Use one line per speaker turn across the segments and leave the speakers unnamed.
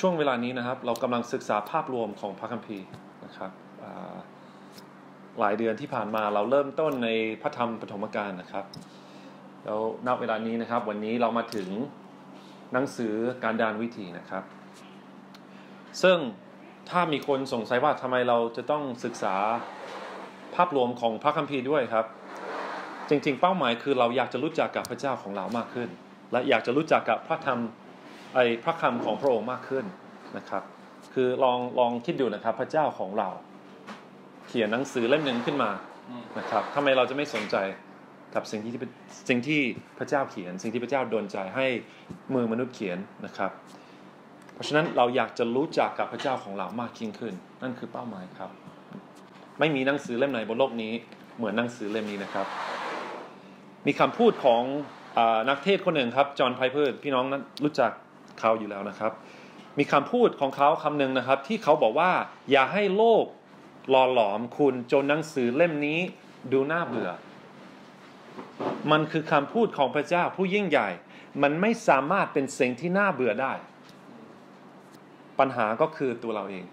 ช่วงเวลานี้นะครับ เรากำลังศึกษาภาพรวมของพระคัมภีร์นะครับหลายเดือนที่ผ่านมาเราเริ่มต้นในพระธรรมปฐมกาลนะครับแล้วณเวลานี้นะครับ วันนี้เรามาถึงหนังสือการดานวิธีนะครับ ซึ่งถ้ามีคนสงสัยว่าทำไมเราจะต้องศึกษาภาพรวมของพระคัมภีร์ด้วยครับ จริงๆ เป้าหมายคือเราอยากจะรู้จักกับพระเจ้าของเรามากขึ้น และอยากจะรู้จักกับพระธรรม ไอ้พระคำของพระองค์มากขึ้นนะครับ คือลองลองคิดดูนะครับพระเจ้าของเรา เขียนหนังสือเล่มหนึ่งขึ้นมานะครับทำไมเราจะไม่สนใจกับสิ่งที่สิ่งที่พระเจ้าเขียน สิ่งที่พระเจ้าดลใจให้มือมนุษย์เขียนนะครับ เพราะฉะนั้นเราอยากจะรู้จักกับพระเจ้าของเรามากยิ่งขึ้น นั่นคือเป้าหมายครับ ไม่มีหนังสือเล่มไหนบนโลกนี้ เหมือนหนังสือเล่มนี้นะครับ มีคำพูดของอนักเทศคนหนึ่งครับจอห์นไพเพอร์พี่น้องนั้นรู้จัก เขาอยู่แล้วนะครับ มีคำพูดของเขาคำหนึ่งนะครับ ที่เขาบอกว่า อย่าให้โลกหล่อหลอมคุณจนหนังสือเล่มนี้ดูน่าเบื่อ มันคือคำพูดของพระเจ้าผู้ยิ่งใหญ่ มันไม่สามารถเป็นสิ่งที่น่าเบื่อได้ ปัญหาก็คือตัวเราเอง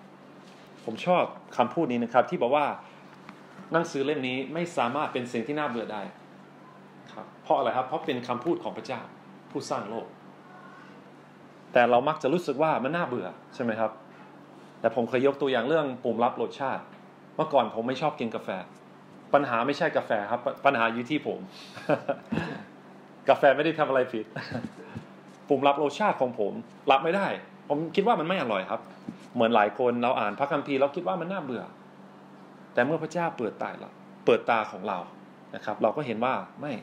ผมชอบคำพูดนี้นะครับ ที่บอกว่าหนังสือเล่มนี้ไม่สามารถเป็นสิ่งที่น่าเบื่อได้ครับเพราะอะไรครับ เพราะเป็นคำพูดของพระเจ้าผู้สร้างโลก แต่เรามักจะรู้สึกว่ามันน่าเบื่อใช่ไหมครับ แต่ผมเคยยกตัวอย่างเรื่องปุ่มรับรสชาติ เมื่อก่อนผมไม่ชอบกินกาแฟ ปัญหาไม่ใช่กาแฟครับ ปัญหาอยู่ที่ผม กาแฟไม่ได้ทำอะไรผิด ปุ่มรับรสชาติของผม รับไม่ได้ ผมคิดว่ามันไม่อร่อยครับ เหมือนหลายคนเราอ่านพระคัมภีร์เราคิดว่ามันน่าเบื่อ แต่เมื่อพระเจ้าเปิดตาเราเปิดตาของเรานะครับ เราก็เห็นว่าไม่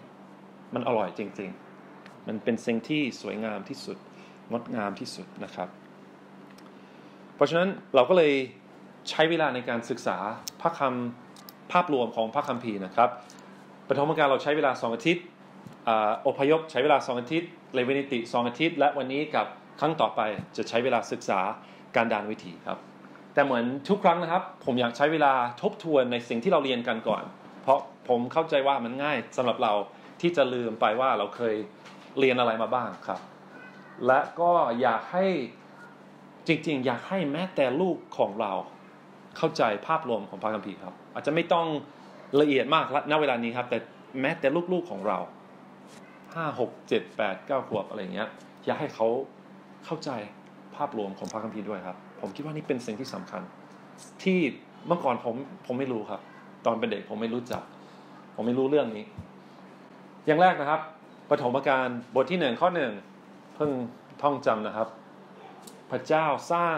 มันอร่อยจริง ๆ มันเป็นสิ่งที่สวยงามที่สุด งดงามที่สุดนะครับเพราะฉะนั้นเราก็เลยใช้เวลาในการศึกษาพระคำภาพรวมของพระคัมภีร์นะครับปฐมกาลเราใช้เวลาสองอาทิตย์อพยพใช้เวลาสองอาทิตย์เลวีนิติสองอาทิตย์ และวันนี้กับครั้งต่อไปจะใช้เวลาศึกษากันดารวิถีครับ แต่เหมือนทุกครั้งนะครับ ผมอยากใช้เวลาทบทวนในสิ่งที่เราเรียนกันก่อน เพราะผมเข้าใจว่ามันง่ายสำหรับเราที่จะลืมไปว่าเราเคยเรียนอะไรมาบ้างครับ และก็อยากให้จริงๆ อยากให้แม้แต่ลูกของเราเข้าใจภาพรวมของพระคัมภีร์ครับ อาจจะไม่ต้องละเอียดมากณเวลานี้ครับ แต่แม้แต่ลูกๆของเราห้าหกเจ็ดแปดเก้าขวบอะไรเงี้ยอยากให้เขาเข้าใจภาพรวมของพระคัมภีร์ด้วยครับ ผมคิดว่านี่เป็นสิ่งที่สำคัญ ที่เมื่อก่อนผมผมไม่รู้ครับ ตอนเป็นเด็กผมไม่รู้จัก ผมไม่รู้เรื่องนี้ อย่างแรกนะครับปฐมกาลบทที่หนึ่งข้อหนึ่ง เพิ่งท่องจำนะครับ พระเจ้าสร้าง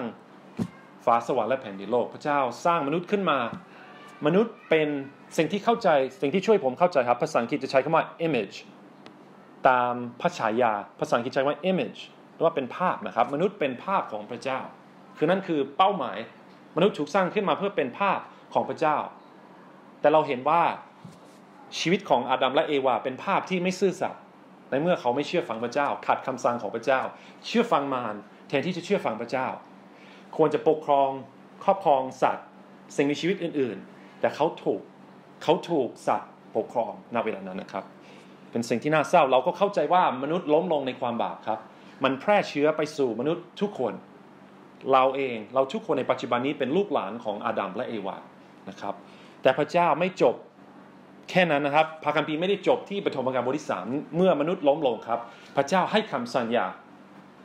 ฟ้าสวรรค์และแผ่นดินโลก พระเจ้าสร้างมนุษย์ขึ้นมา มนุษย์เป็นสิ่งที่เข้าใจสิ่งที่ช่วยผมเข้าใจครับภาษาอังกฤษจะใช้คำว่า image ตามพระฉายาภาษาอังกฤษใช้ว่า image หรือว่าเป็นภาพนะครับ มนุษย์เป็นภาพของพระเจ้า คือนั่นคือเป้าหมาย มนุษย์ถูกสร้างขึ้นมาเพื่อเป็นภาพของพระเจ้า แต่เราเห็นว่าชีวิตของอาดัมและเอวาเป็นภาพที่ไม่ซื่อสัตย์ ในเมื่อเขาไม่เชื่อฟังพระเจ้า ขัดคำสั่งของพระเจ้า เชื่อฟังมารแทนที่จะเชื่อฟังพระเจ้า ควรจะปกครองครอบครองสัตว์ สิ่งมีชีวิตอื่น ๆ แต่เขาถูกเขาถูกสัตว์ปกครองณเวลานั้นนะครับ เป็นสิ่งที่น่าเศร้าเราก็เข้าใจว่ามนุษย์ล้มลงในความบาปครับ มันแพร่เชื้อไปสู่มนุษย์ทุกคน เราเองเราทุกคนในปัจจุบันนี้เป็นลูกหลานของอาดัมและเอวานะครับ แต่พระเจ้าไม่จบ แค่นั้นนะครับพระคัมภีร์ไม่ได้จบที่ปฐมกาลบทที่สามเมื่อมนุษย์ล้มลงครับ พระเจ้าให้คำสัญญา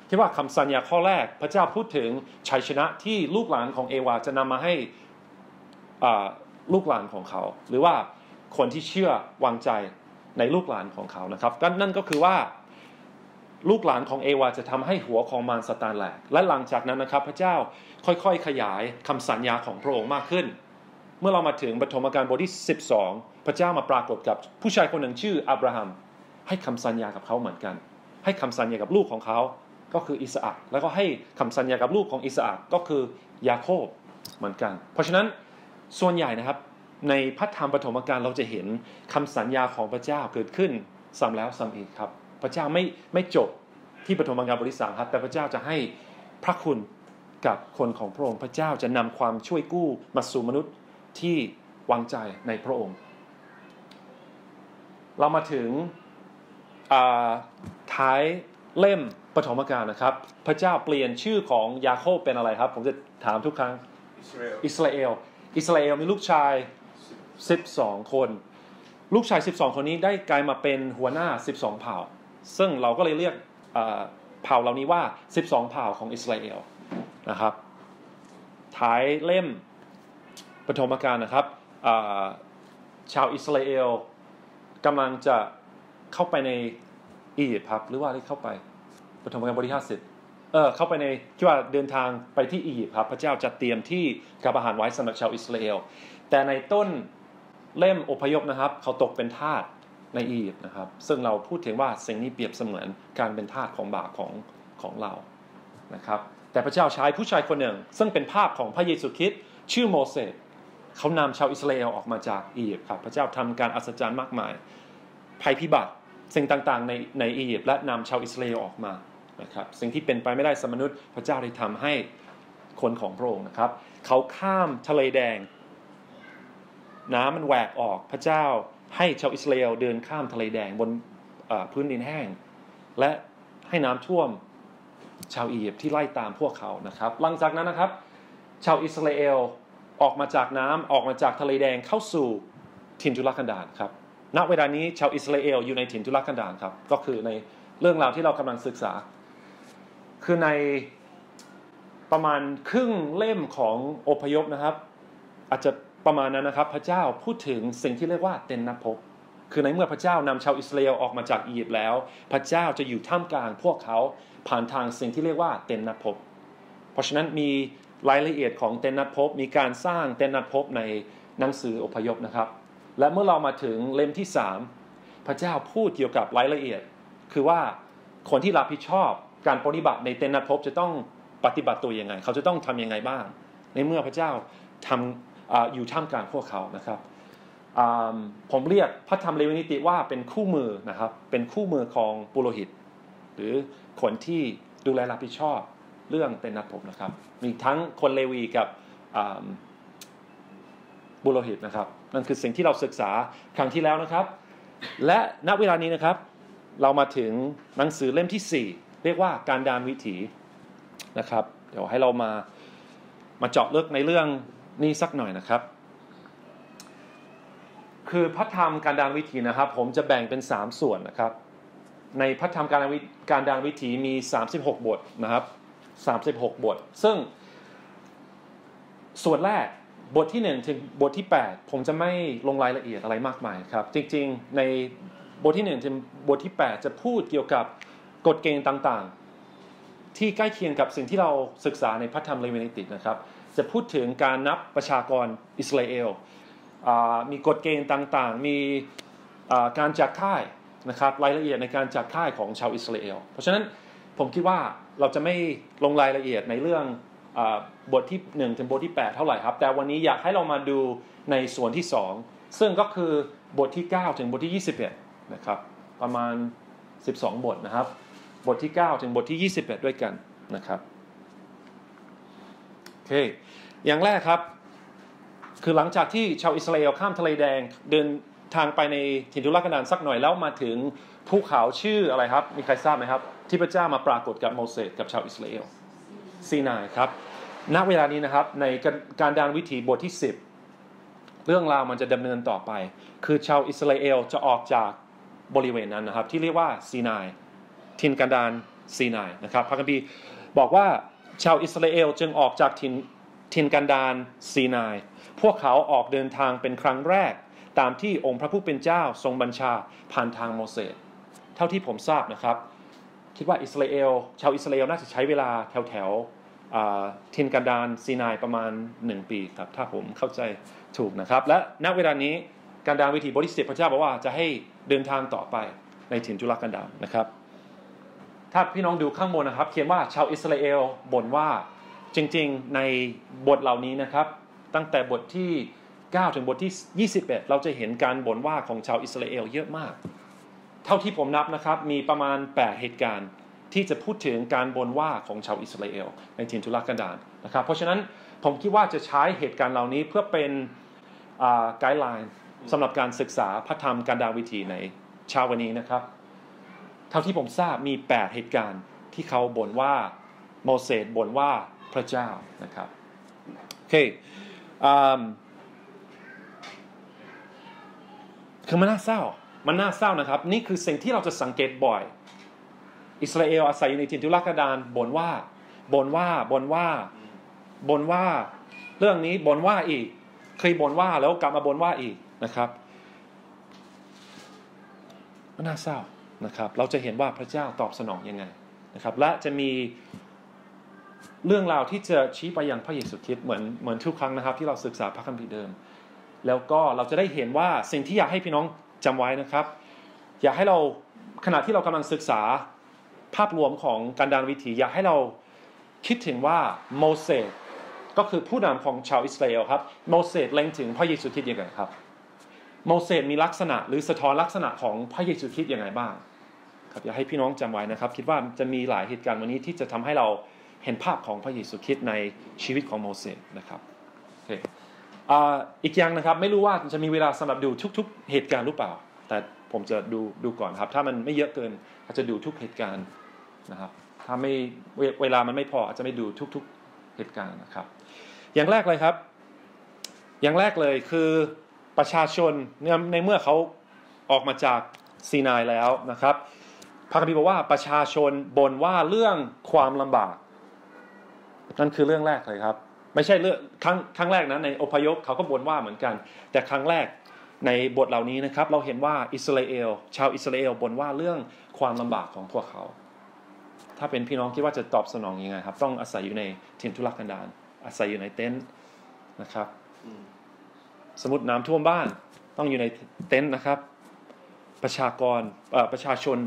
ที่ว่าคำสัญญาข้อแรก พระเจ้าพูดถึงชัยชนะที่ลูกหลานของเอวาจะนำมาให้ลูกหลานของเขา หรือว่าคนที่เชื่อวางใจในลูกหลานของเขานะครับนั่นก็คือว่าลูกหลานของเอวาจะทำให้หัวของมารสตานแหลก และหลังจากนั้นนะครับ พระเจ้าค่อยๆขยายคำสัญญาของพระองค์มากขึ้น เมื่อเรามาถึงปฐมกาลบทที่ 12 พระเจ้ามาปรากฏกับผู้ชายคนหนึ่งชื่ออับราฮัม ให้คำสัญญากับเขาเหมือนกัน ให้คำสัญญากับลูกของเขา ก็คืออิสอักแล้วก็ให้คำสัญญากับลูกของอิสอักก็คือยาโคบเหมือนกัน เพราะฉะนั้นส่วนใหญ่นะครับในพระธรรมปฐมกาลเราจะเห็นคำสัญญาของพระเจ้าเกิดขึ้นซ้ำแล้วซ้ำอีกครับ พระเจ้าไม่ไม่จบที่ปฐมกาลบทที่สามครับ แต่พระเจ้าจะให้พระคุณกับคนของพระองค์ พระเจ้าจะนำความช่วยกู้มาสู่มนุษย์ที่วางใจในพระองค์ เรามาถึงท้ายเล่มปฐมกาลนะครับ พระเจ้าเปลี่ยนชื่อของยาโคบเป็นอะไรครับ ผมจะถามทุกครั้ง
อิสราเอล
อิสราเอลอิสราเอลมีลูกชาย 12 คน ลูกชาย 12 คนนี้ได้กลายมาเป็นหัวหน้า 12 เผ่า ซึ่งเราก็เลยเรียกเอ่อเผ่าเหล่านี้ว่า 12 เผ่าของอิสราเอลนะครับ ท้ายเล่มปฐมกาลนะครับอ่าชาวอิสราเอล กำลังจะเข้าไปในอียิปต์ครับ หรือว่าได้เข้าไปปฐมกาลบทที่50เออเข้าไปในที่ว่าเดินทางไปที่อียิปต์ครับพระเจ้าจะเตรียมที่กับอาหารไว้สำหรับชาวอิสราเอลแต่ในต้นเล่มอพยพนะครับ เขาตกเป็นทาสในอียิปต์นะครับ ซึ่งเราพูดถึงว่าสิ่งนี้เปรียบเสมือนการเป็นทาสของบาปของของเรานะครับ แต่พระเจ้าใช้ผู้ชายคนหนึ่ง ซึ่งเป็นภาพของพระเยซูคริสต์ชื่อโมเสส เขานำชาวอิสราเอลออกมาจากอียิปต์ครับพระเจ้าทำการอัศจรรย์มากมาย ภัยพิบัติสิ่งต่างๆในในอียิปต์และนำชาวอิสราเอลออกมานะครับสิ่งที่เป็นไปไม่ได้สำมนุษย์พระเจ้าได้ทำให้คนของพระองค์นะครับ เขาข้ามทะเลแดง น้ำมันแหวกออกพระเจ้าให้ชาวอิสราเอลเดินข้ามทะเลแดงบนพื้นดินแห้ง และให้น้ำท่วมชาวอียิปต์ที่ไล่ตามพวกเขานะครับ หลังจากนั้นนะครับ ชาวอิสราเอล ออกมาจากน้ำออกมาจากทะเลแดงเข้าสู่ถิ่นทุรกันดารครับ ณ เวลานี้ชาวอิสราเอลอยู่ในถิ่นทุรกันดารครับ ก็คือในเรื่องราวที่เรากำลังศึกษา คือในประมาณครึ่งเล่มของอพยพนะครับ อาจจะประมาณนั้นนะครับ พระเจ้าพูดถึงสิ่งที่เรียกว่าเต็นนับพคือในเมื่อพระเจ้านำชาวอิสราเอลออกมาจากอียิปต์แล้ว พระเจ้าจะอยู่ท่ามกลางพวกเขาผ่านทางสิ่งที่เรียกว่าเต็นนับพเพราะฉะนั้นมี รายละเอียดของเต็นนัดพบมีการสร้างเต็นนัดพบในหนังสืออพยพนะครับ และเมื่อเรามาถึงเล่มที่ 3 พระเจ้าพูดเกี่ยวกับรายละเอียด คือว่าคนที่รับผิดชอบการปฏิบัติในเต็นนัดพบจะต้องปฏิบัติตัวยังไง เขาจะต้องทำยังไงบ้าง ในเมื่อพระเจ้าทำออยู่ท่ามกลางพวกเขานะครับผมเรียกพระธรรมเลวีนิติว่าเป็นคู่มือนะครับเป็นคู่มือของปุโรหิต หรือคนที่ดูแลรับผิดชอบ เรื่องเต็นนัดพบนะครับ มีทั้งคนเลวีกับบุโรหิตนะครับ นั่นคือสิ่งที่เราศึกษาครั้งที่แล้วนะครับ และณเวลานี้นะครับ เรามาถึงหนังสือเล่มที่ 4 เรียกว่าการดานวิถีนะครับ เดี๋ยวให้เรามามาเจาะลึกในเรื่องนี้สักหน่อยนะครับ คือพระธรรมการดานวิถีนะครับ ผมจะแบ่งเป็น 3 ส่วนนะครับ ในพระธรรมการดานวิการดานวิถีมี 36 บทนะครับ 36 บท ซึ่ง ส่วนแรกบทที่ 1 ถึงบทที่ 8 ผมจะไม่ลงรายละเอียดอะไรมากมายครับ จริงๆ ในบทที่ 1 ถึงบทที่ 8 จะพูดเกี่ยวกับกฎเกณฑ์ต่างๆ ที่ใกล้เคียงกับสิ่งที่เราศึกษาในพระธรรมเลวีนิตินะครับ จะพูดถึงการนับประชากรอิสราเอลมีกฎเกณฑ์ต่างๆ มีการจัดค่ายนะครับรายละเอียดในการจัดค่ายของชาวอิสราเอล เพราะฉะนั้น ผมคิดว่าเราจะไม่ลงรายละเอียดในเรื่องอบทที่ 1 ถึงบทที่ 8 เท่าไหร่ครับ แต่วันนี้อยากให้เรามาดูในส่วนที่ 2 ซึ่งก็คือบทที่ 9 ถึงบทที่ 21 นะครับ ประมาณ 12 บทนะครับ บทที่ 9 ถึงบทที่ 21 ด้วยกันนะครับโอเคอย่างแรกครับ คือหลังจากที่ชาวอิสราเอลข้ามทะเลแดงเดินทางไปในถิ่นทุรกันดารสักหน่อยแล้วมาถึงภูเขาชื่ออะไรครับ มีใครทราบไหมครับ ที่พระเจ้ามาปรากฏกับโมเสสกับชาวอิสราเอลซีนายครับณเวลานี้นะครับในกันดารวิถีบทที่ 10 เรื่องราวมันจะดำเนินต่อไป คือชาวอิสราเอลจะออกจากบริเวณนั้นนะครับ ที่เรียกว่าซีนายถิ่นกันดารซีนายนะครับพระคัมภีร์บอกว่าชาวอิสราเอลจึงออกจากถิ่น ถิ่นกันดารซีนาย พวกเขาออกเดินทางเป็นครั้งแรก ตามที่องค์พระผู้เป็นเจ้าทรงบัญชาผ่านทางโมเสสเท่าที่ผมทราบนะครับ คิดว่าอิสราเอลชาวอิสราเอลน่าจะใช้เวลาแถวแถวทินกันดารซีนายประมาณ 1 ปีครับ ถ้าผมเข้าใจถูกนะครับ และณเวลานี้การดานวิถีบทที่สิบพระเจ้าบอกว่าจะให้เดินทางต่อไปในถิ่นจุลกันดารนะครับ ถ้าพี่น้องดูข้างบนนะครับ เขียนว่าชาวอิสราเอลบ่นว่าจริงๆในบทเหล่านี้นะครับ ตั้งแต่บทที่ 9 ถึงบทที่ 21 เราจะเห็นการบ่นว่าของชาวอิสราเอลเยอะมาก เท่าที่ผมนับนะครับมีประมาณ 8 เหตุการณ์ที่จะพูดถึงการบ่นว่าของชาวอิสราเอลในถิ่นทุรกันดารนะครับ เพราะฉะนั้นผมคิดว่าจะใช้เหตุการณ์เหล่านี้เพื่อเป็นไกด์ไลน์สำหรับการศึกษาพระธรรมการดาวิถีในเช้าวันนี้นะครับ เท่าที่ผมทราบมี 8 เหตุการณ์ที่เขาบ่นว่าโมเสสบ่นว่าพระเจ้านะครับโอเคคือมันน่าเศร้า มันน่าเศร้านะครับ นี่คือสิ่งที่เราจะสังเกตบ่อย อิสราเอลอาศัยอยู่ในถิ่นทุรกันดารบ่นว่าบ่นว่าบ่นว่าบ่นว่า เรื่องนี้บ่นว่าอีกเคยบ่นว่าแล้วกลับมาบ่นว่าอีกนะครับมันน่าเศร้านะครับ เราจะเห็นว่าพระเจ้าตอบสนองยังไงนะครับ และจะมีเรื่องราวที่จะชี้ไปยังพระเยซูคริสต์เหมือนเหมือนทุกครั้งนะครับ ที่เราศึกษาพระคัมภีร์เดิม แล้วก็เราจะได้เห็นว่าสิ่งที่อยากให้พี่น้อง จำไว้นะครับ อย่าให้เราขณะที่เรากำลังศึกษาภาพรวมของการดานวิถี อย่าให้เราคิดถึงว่าโมเสสก็คือผู้นำของชาวอิสราเอลครับโมเสสเล็งถึงพระเยซูคริสต์ยังไงครับโมเสสมีลักษณะหรือสะท้อนลักษณะของพระเยซูคริสต์ยังไงบ้างครับอยากให้พี่น้องจำไว้นะครับ คิดว่าจะมีหลายเหตุการณ์วันนี้ที่จะทำให้เราเห็นภาพของพระเยซูคริสต์ในชีวิตของโมเสสนะครับ อีกอย่างนะครับไม่รู้ว่าจะมีเวลาสำหรับดูทุก ๆ เหตุการณ์หรือเปล่า แต่ผมจะดูดูก่อนครับ ถ้ามันไม่เยอะเกินอาจจะดูทุกเหตุการณ์นะครับ ถ้าไม่เวลามันไม่พออาจจะไม่ดูทุก ๆเหตุการณ์นะครับ อย่างแรกเลยครับ อย่างแรกเลยคือประชาชนในเมื่อเขาออกมาจากซีนายแล้วนะครับพระคัมภีร์บอกว่าประชาชนบ่นว่าเรื่องความลำบาก นั่นคือเรื่องแรกเลยครับ ไม่ใช่เรื่องครั้งครั้งแรกนะในอพยพเขาก็บ่นว่าเหมือนกัน แต่ครั้งแรกในบทเหล่านี้นะครับ เราเห็นว่าอิสราเอล ชาวอิสราเอลบ่นว่าเรื่องความลำบากของพวกเขา ถ้าเป็นพี่น้องคิดว่าจะตอบสนองยังไงครับ ต้องอาศัยอยู่ในถิ่นทุรกันดารอาศัยอยู่ในเต็นท์นะครับสมมติน้ำท่วมบ้านต้องอยู่ในเต็นท์นะครับ ประชากรประชาชน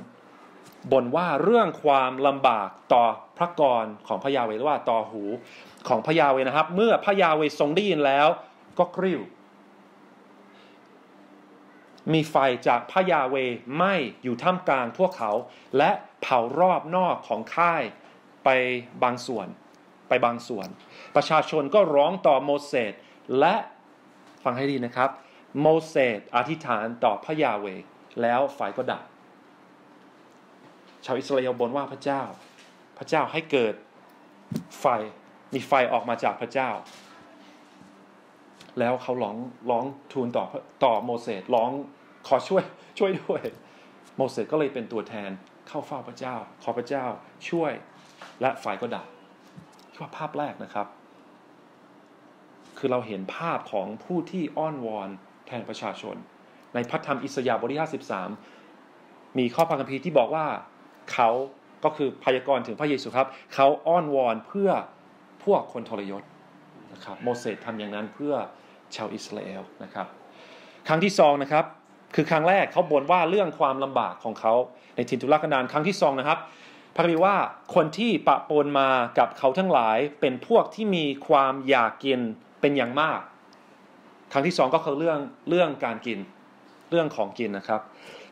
บ่นว่าเรื่องความลำบากต่อพระกรของพระยาเวหรือว่าต่อหู ของพระยาเวนะครับ เมื่อพระยาเวทรงได้ยินแล้ว ก็กริ้ว มีไฟจากพระยาเวไหม้อยู่ท่ามกลางพวกเขา และเผารอบนอกของค่ายไปบางส่วน ไปบางส่วน ประชาชนก็ร้องต่อโมเสสและฟังให้ดีนะครับ โมเสสอธิษฐานต่อพระยาเว แล้วไฟก็ดับชาวอิสราเอลบนว่าพระเจ้า พระเจ้าให้เกิดไฟ มีไฟออกมาจากพระเจ้า แล้วเขาร้องร้องทูลต่อต่อโมเสสร้องขอช่วย ช่วยด้วย โมเสสก็เลยเป็นตัวแทนเข้าเฝ้าพระเจ้า ขอพระเจ้าช่วย และไฟก็ดับว่าภาพแรกนะครับ คือเราเห็นภาพของผู้ที่อ้อนวอนแทนประชาชน ในพระธรรมอิสยาห์บทที่53 มีข้อพระคัมภีร์ที่บอกว่าเขาก็คือพยากรณ์ถึงพระเยซูครับ เขาอ้อนวอนเพื่อ พวกคนทรยศนะครับโมเสสทำอย่างนั้นเพื่อชาวอิสราเอลนะครับ ครั้งที่สองนะครับ คือครั้งแรกเขาบ่นว่าเรื่องความลำบากของเขาในทินทุรกันดารครั้งที่สองนะครับพระคัมภีร์ว่าคนที่ปะปนมากับเขาทั้งหลายเป็นพวกที่มีความอยากกินเป็นอย่างมาก ครั้งที่สองก็คือเรื่องเรื่องการกินเรื่องของกินนะครับ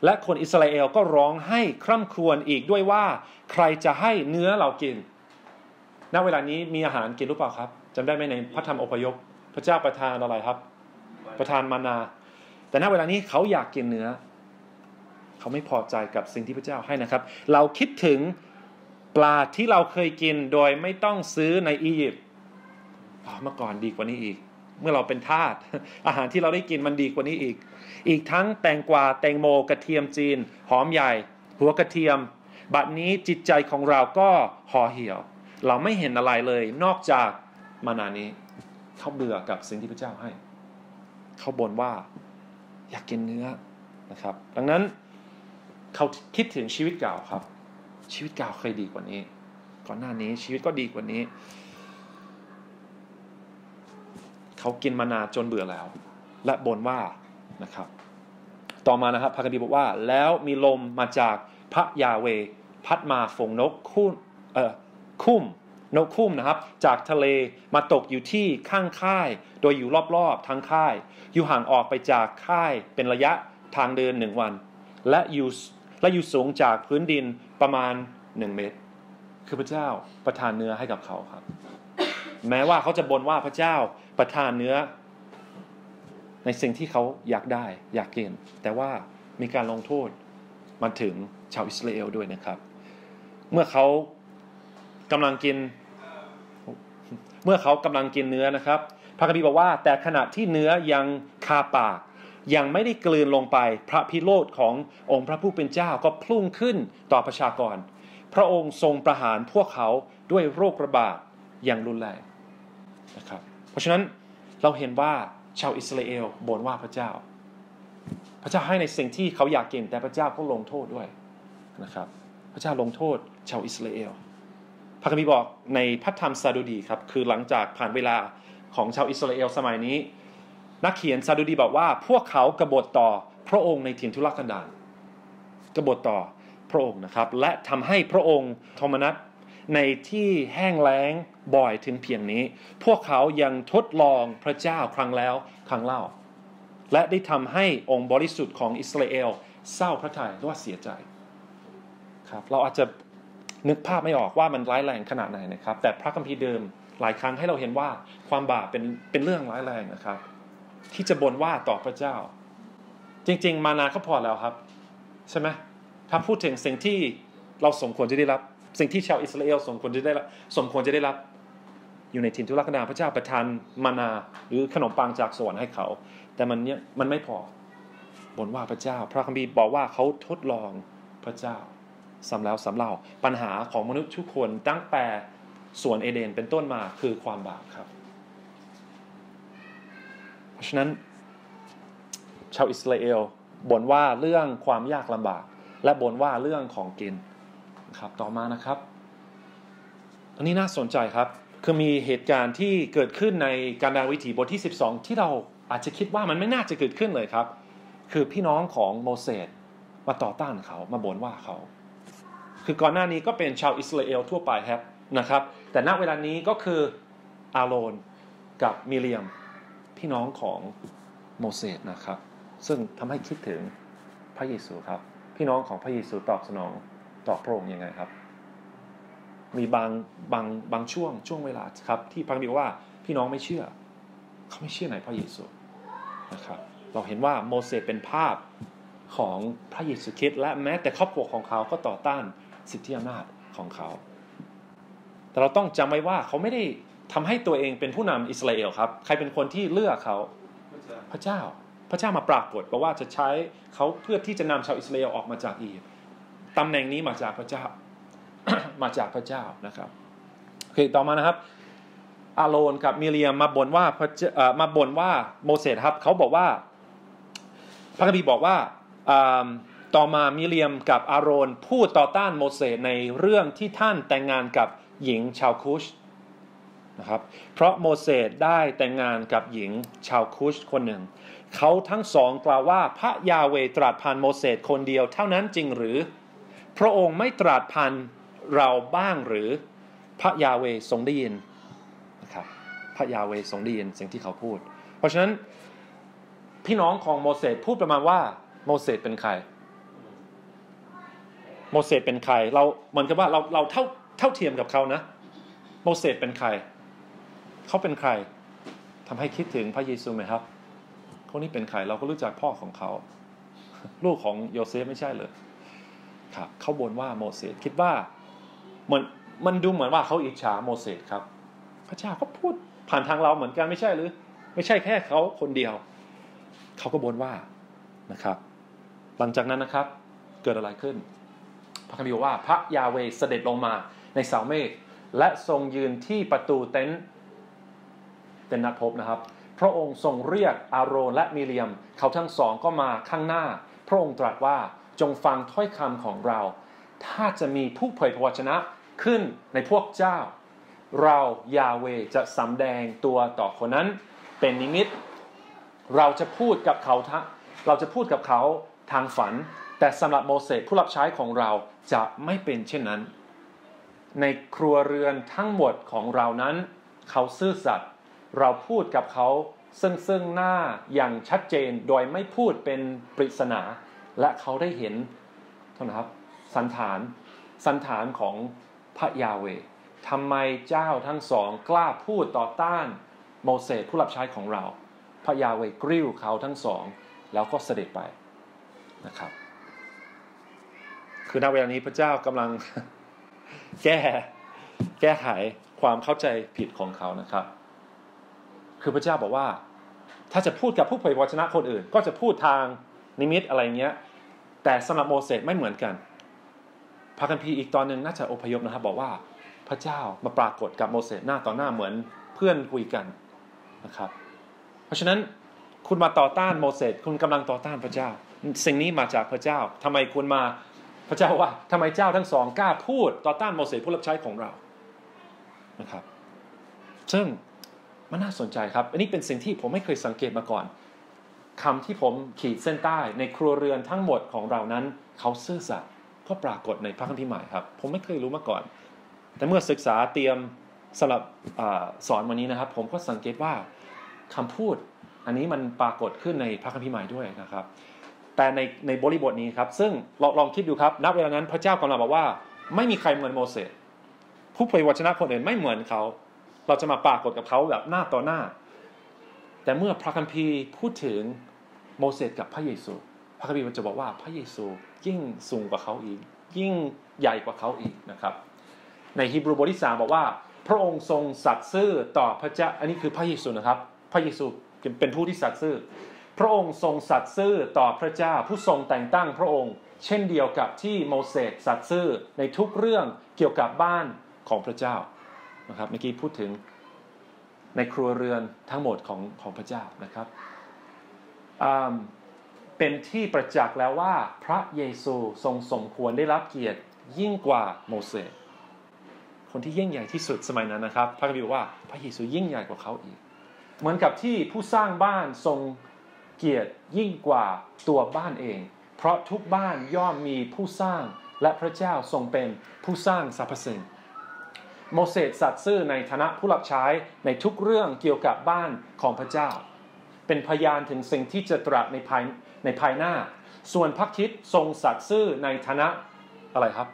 และคนอิสราเอลก็ร้องให้คร่ำครวญอีกด้วยว่าใครจะให้เนื้อเรากิน ณเวลานี้มีอาหารกินหรือเปล่าครับจำได้ไหมในพระธรรมอพยพ พระเจ้าประทานอะไรครับ ประทานมานา แต่ณเวลานี้เขาอยากกินเนื้อ เขาไม่พอใจกับสิ่งที่พระเจ้าให้นะครับ เราคิดถึงปลาที่เราเคยกินโดยไม่ต้องซื้อในอียิปต์เมื่อก่อนดีกว่านี้อีก เมื่อเราเป็นทาสอาหารที่เราได้กินมันดีกว่านี้อีก อีกทั้งแตงกวาแตงโมกระเทียมจีน หอมใหญ่ หัวกระเทียม บัดนี้จิตใจของเราก็ห่อเหี่ยว เราไม่เห็นอะไรเลยนอกจากมานานี้ เขาเบื่อกับสิ่งที่พระเจ้าให้ เขาบ่นว่าอยากกินเนื้อนะครับ ดังนั้นเขาคิดถึงชีวิตเก่าครับ ชีวิตเก่าเคยดีกว่านี้ ก่อนหน้านี้ชีวิตก็ดีกว่านี้ เขากินมานาจนเบื่อแล้ว และบ่นว่านะครับ ต่อมานะครับพระคัมภีร์บอกว่า แล้วมีลมมาจากพระยาเวพัดมาฝงนกคุ้มเอ่อ คุ้มนกคุ้มนะครับ จากทะเลมาตกอยู่ที่ข้างค่าย โดยอยู่รอบๆทั้งค่าย อยู่ห่างออกไปจากค่ายเป็นระยะทางเดินหนึ่งวัน และอยู่และอยู่สูงจากพื้นดินประมาณหนึ่งเมตร คือพระเจ้าประทานเนื้อให้กับเขาครับ แม้ว่าเขาจะบ่นว่าพระเจ้าประทานเนื้อ ในสิ่งที่เขาอยากได้อยากกินแต่ว่ามีการลงโทษมาถึงชาวอิสราเอลด้วยนะครับ เมื่อเขา กำลังกิน เมื่อเขากำลังกินเนื้อนะครับพระคัมภีร์บอกว่า แต่ขณะที่เนื้อยังคาปากยังไม่ได้กลืนลงไปพระพิโรธขององค์พระผู้เป็นเจ้าก็พุ่งขึ้นต่อประชากร พระองค์ทรงประหารพวกเขาด้วยโรคระบาดอย่างรุนแรงนะครับ เพราะฉะนั้นเราเห็นว่าชาวอิสราเอลบ่นว่าพระเจ้า พระเจ้าให้ในสิ่งที่เขาอยากกินแต่พระเจ้าก็ลงโทษด้วยนะครับ พระเจ้าลงโทษชาวอิสราเอล พระคัมภีร์บอกในพระธรรมซาดูดีครับคือหลังจากผ่านเวลาของชาวอิสราเอลสมัยนี้ นักเขียนซาดูดีบอกว่า พวกเขากบฏต่อพระองค์ในถิ่นทุรกันดารกบฏต่อพระองค์นะครับ และทำให้พระองค์โทมนัสในที่แห้งแล้งบ่อยถึงเพียงนี้ พวกเขายังทดลองพระเจ้าครั้งแล้วครั้งเล่า และได้ทำให้องค์บริสุทธิ์ของอิสราเอลเศร้าพระทัยหรือว่าเสียใจครับเราอาจจะ นึกภาพไม่ออกว่ามันร้ายแรงขนาดไหนนะครับ แต่พระคัมภีร์เดิมหลายครั้งให้เราเห็นว่าความบาปเป็นเป็นเรื่องร้ายแรงนะครับ ที่จะบ่นว่าต่อพระเจ้า จริง ๆ มานาก็พอแล้วครับ ใช่ไหมถ้าพูดถึงสิ่งที่เราสมควรจะได้รับ สิ่งที่ชาวอิสราเอลสมควรจะได้รับสมควรจะได้รับ อยู่ในถิ่นทุรกันดารพระเจ้าประทานมานาหรือขนมปังจากสวรรค์ให้เขา แต่มันเนี้ยมันไม่พอบ่นว่าพระเจ้า พระคัมภีร์บอกว่าเขาทดลองพระเจ้า สำแล้วสำเล่าปัญหาของมนุษย์ทุกคนตั้งแต่ส่วนเอเดนเป็นต้นมาคือความบาปครับ เพราะฉะนั้นชาวอิสราเอลบ่นว่าเรื่องความยากลำบาก และบ่นว่าเรื่องของกินครับต่อมานะครับ อันนี้น่าสนใจครับคือมีเหตุการณ์ที่เกิดขึ้นในการดาวิถีบทที่ 12 ที่เราอาจจะคิดว่ามันไม่น่าจะเกิดขึ้นเลยครับ คือพี่น้องของโมเสสมาต่อต้านเขามาบ่นว่าเขา คือก่อนหน้านี้ก็เป็นชาวอิสราเอลทั่วไปครับนะครับ แต่ณเวลานี้ก็คืออาโรนกับมิเรียมพี่น้องของโมเสสนะครับ ซึ่งทำให้คิดถึงพระเยซูครับ พี่น้องของพระเยซูตอบสนองต่อพระองค์ยังไงครับ มีบางบางบางช่วงช่วงเวลาครับ ที่พระบิดว่าพี่น้องไม่เชื่อ เขาไม่เชื่อในพระเยซูนะครับเราเห็นว่าโมเสสเป็นภาพของพระเยซูคริสต์และแม้แต่ครอบครัวของเขาก็ต่อต้าน สิทธิอำนาจของเขา แต่เราต้องจำไว้ว่าเขาไม่ได้ทำให้ตัวเองเป็นผู้นำอิสราเอลครับ ใครเป็นคนที่เลือกเขาพระเจ้า พระเจ้ามาปรากฏบอกว่าจะใช้เขาเพื่อที่จะนำชาวอิสราเอลออกมาจากอียิปต์ตำแหน่งนี้มาจากพระเจ้ามาจากพระเจ้านะครับโอเคต่อมานะครับอาโรนกับมิเรียมมาบ่นว่าพระมาบ่นว่าโมเสสครับเขาบอกว่าพระคัมภีร์บอกว่า ต่อมามิเรียมกับอาโรนพูดต่อต้านโมเสสในเรื่องที่ท่านแต่งงานกับหญิงชาวคุชนะครับเพราะโมเสสได้แต่งงานกับหญิงชาวคุชคนหนึ่ง เขาทั้งสองกล่าวว่าพระยาเวตรัสผ่านโมเสสคนเดียวเท่านั้นจริงหรือ พระองค์ไม่ตรัสผ่านเราบ้างหรือพระยาเวทรงได้ยินนะครับพระยาเวทรงได้ยินสิ่งที่เขาพูด เพราะฉะนั้นพี่น้องของโมเสสพูดประมาณว่าโมเสสเป็นใคร โมเสสเป็นใคร เราเหมือนกับว่าเราเราเท่าเท่าเทียมกับเขานะ โมเสสเป็นใคร เขาเป็นใครทำให้คิดถึงพระเยซูไหมครับคนนี้เป็นใครเราก็รู้จักพ่อของเขา ลูกของโยเซฟไม่ใช่เลยครับเขาบ่นว่าโมเสสคิดว่าเหมือนมันดูเหมือนว่าเขาอิจฉาโมเสสครับ พระเจ้าก็พูดผ่านทางเราเหมือนกันไม่ใช่หรือ ไม่ใช่แค่เขาคนเดียว เขาก็บ่นว่านะครับ หลังจากนั้นนะครับ เกิดอะไรขึ้น พระคัมภีร์บอกว่าพระยาเวเสด็จลงมาในเสาเมฆและทรงยืนที่ประตูเต็นท์เต็นท์นัดพบนะครับ พระองค์ทรงเรียกอาโรนและมิเรียม เขาทั้งสองก็มาข้างหน้า พระองค์ตรัสว่าจงฟังถ้อยคำของเรา ถ้าจะมีผู้เผยพระวจนะขึ้นในพวกเจ้า เรายาเวจะสำแดงตัวต่อคนนั้นเป็นนิมิต เราจะพูดกับเขาทเราจะพูดกับเขาทางฝัน แต่สำหรับโมเสสผู้รับใช้ของเราจะไม่เป็นเช่นนั้น ในครัวเรือนทั้งหมดของเรานั้น เขาซื่อสัตย์เราพูดกับเขาซึ่งซึ่งหน้าอย่างชัดเจนโดยไม่พูดเป็นปริศนา และเขาได้เห็นท่านครับสันฐานสันฐานของพระยาเวทำไมเจ้าทั้งสองกล้าพูดต่อต้านโมเสสผู้รับใช้ของเรา พระยาเวกริ้วเขาทั้งสอง แล้วก็เสด็จไปนะครับ คือณเวลานี้พระเจ้ากำลังแก้แก้ไขความเข้าใจผิดของเขานะครับ คือพระเจ้าบอกว่า ถ้าจะพูดกับผู้เผยพระวจนะคนอื่น ก็จะพูดทางนิมิตอะไรเงี้ย แต่สำหรับโมเสสไม่เหมือนกันพระคัมภีร์อีกตอนหนึ่งน่าจะอพยพนะครับ บอกว่าพระเจ้ามาปรากฏกับโมเสสหน้าต่อหน้าเหมือนเพื่อนคุยกันนะครับ เพราะฉะนั้นคุณมาต่อต้านโมเสสคุณกำลังต่อต้านพระเจ้า สิ่งนี้มาจากพระเจ้าทำไมคุณมา พระเจ้าว่าทำไมเจ้าทั้งสองกล้าพูดต่อต้านโมเสสผู้รับใช้ของเรานะครับ ซึ่งมันน่าสนใจครับ อันนี้เป็นสิ่งที่ผมไม่เคยสังเกตมาก่อนคำที่ผมขีดเส้นใต้ในครัวเรือนทั้งหมดของเรานั้น เขาซื่อสัตย์ก็ปรากฏในพระคัมภีร์ใหม่ครับ ผมไม่เคยรู้มาก่อน แต่เมื่อศึกษาเตรียมสำหรับอสอนวันนี้นะครับ ผมก็สังเกตว่าคำพูดอันนี้มันปรากฏขึ้นในพระคัมภีร์ใหม่ด้วยนะครับ แต่ในในบริบทนี้ครับ ซึ่งลองลองคิดดูครับณเวลานั้นพระเจ้ากำลังบอกว่า ไม่มีใครเหมือนโมเสสผู้เผยวจนะคนอื่นไม่เหมือนเขา เราจะมาปรากฏกับเขาแบบหน้าต่อหน้า แต่เมื่อพระคัมภีร์พูดถึงโมเสสกับพระเยซู พระคัมภีร์จะบอกว่าพระเยซูยิ่งสูงกว่าเขาอีก ยิ่งใหญ่กว่าเขาอีกนะครับ ในฮีบรูบทที่สามบอกว่า พระองค์ทรงสัตย์ซื่อต่อพระเจ้าอันนี้คือพระเยซูนะครับ พระเยซูเป็นผู้ที่สัตย์ซื่อ พระองค์ทรงสัตย์ซื่อต่อพระเจ้าผู้ทรงแต่งตั้งพระองค์ เช่นเดียวกับที่โมเสสสัตย์ซื่อในทุกเรื่องเกี่ยวกับบ้านของพระเจ้านะครับเมื่อกี้พูดถึงในครัวเรือนทั้งหมดของของพระเจ้านะครับเป็นที่ประจักษ์แล้วว่าพระเยซูทรงสมควรได้รับเกียรติยิ่งกว่าโมเสสคนที่ยิ่งใหญ่ที่สุดสมัยนั้นนะครับ พระคัมภีร์บอกว่าพระเยซูยิ่งใหญ่กว่าเขาอีก เหมือนกับที่ผู้สร้างบ้านทรง เกียรติยิ่งกว่าตัวบ้านเอง เพราะทุกบ้านย่อมมีผู้สร้างและพระเจ้าทรงเป็นผู้สร้างสรรพสิ่ง โมเสสสัตย์ซื่อในฐานะผู้รับใช้ในทุกเรื่องเกี่ยวกับบ้านของพระเจ้า เป็นพยานถึงสิ่งที่จะตรัสในภายในภายหน้า ส่วนพระคิดทรงสัตย์ซื่อในฐานะอะไรครับ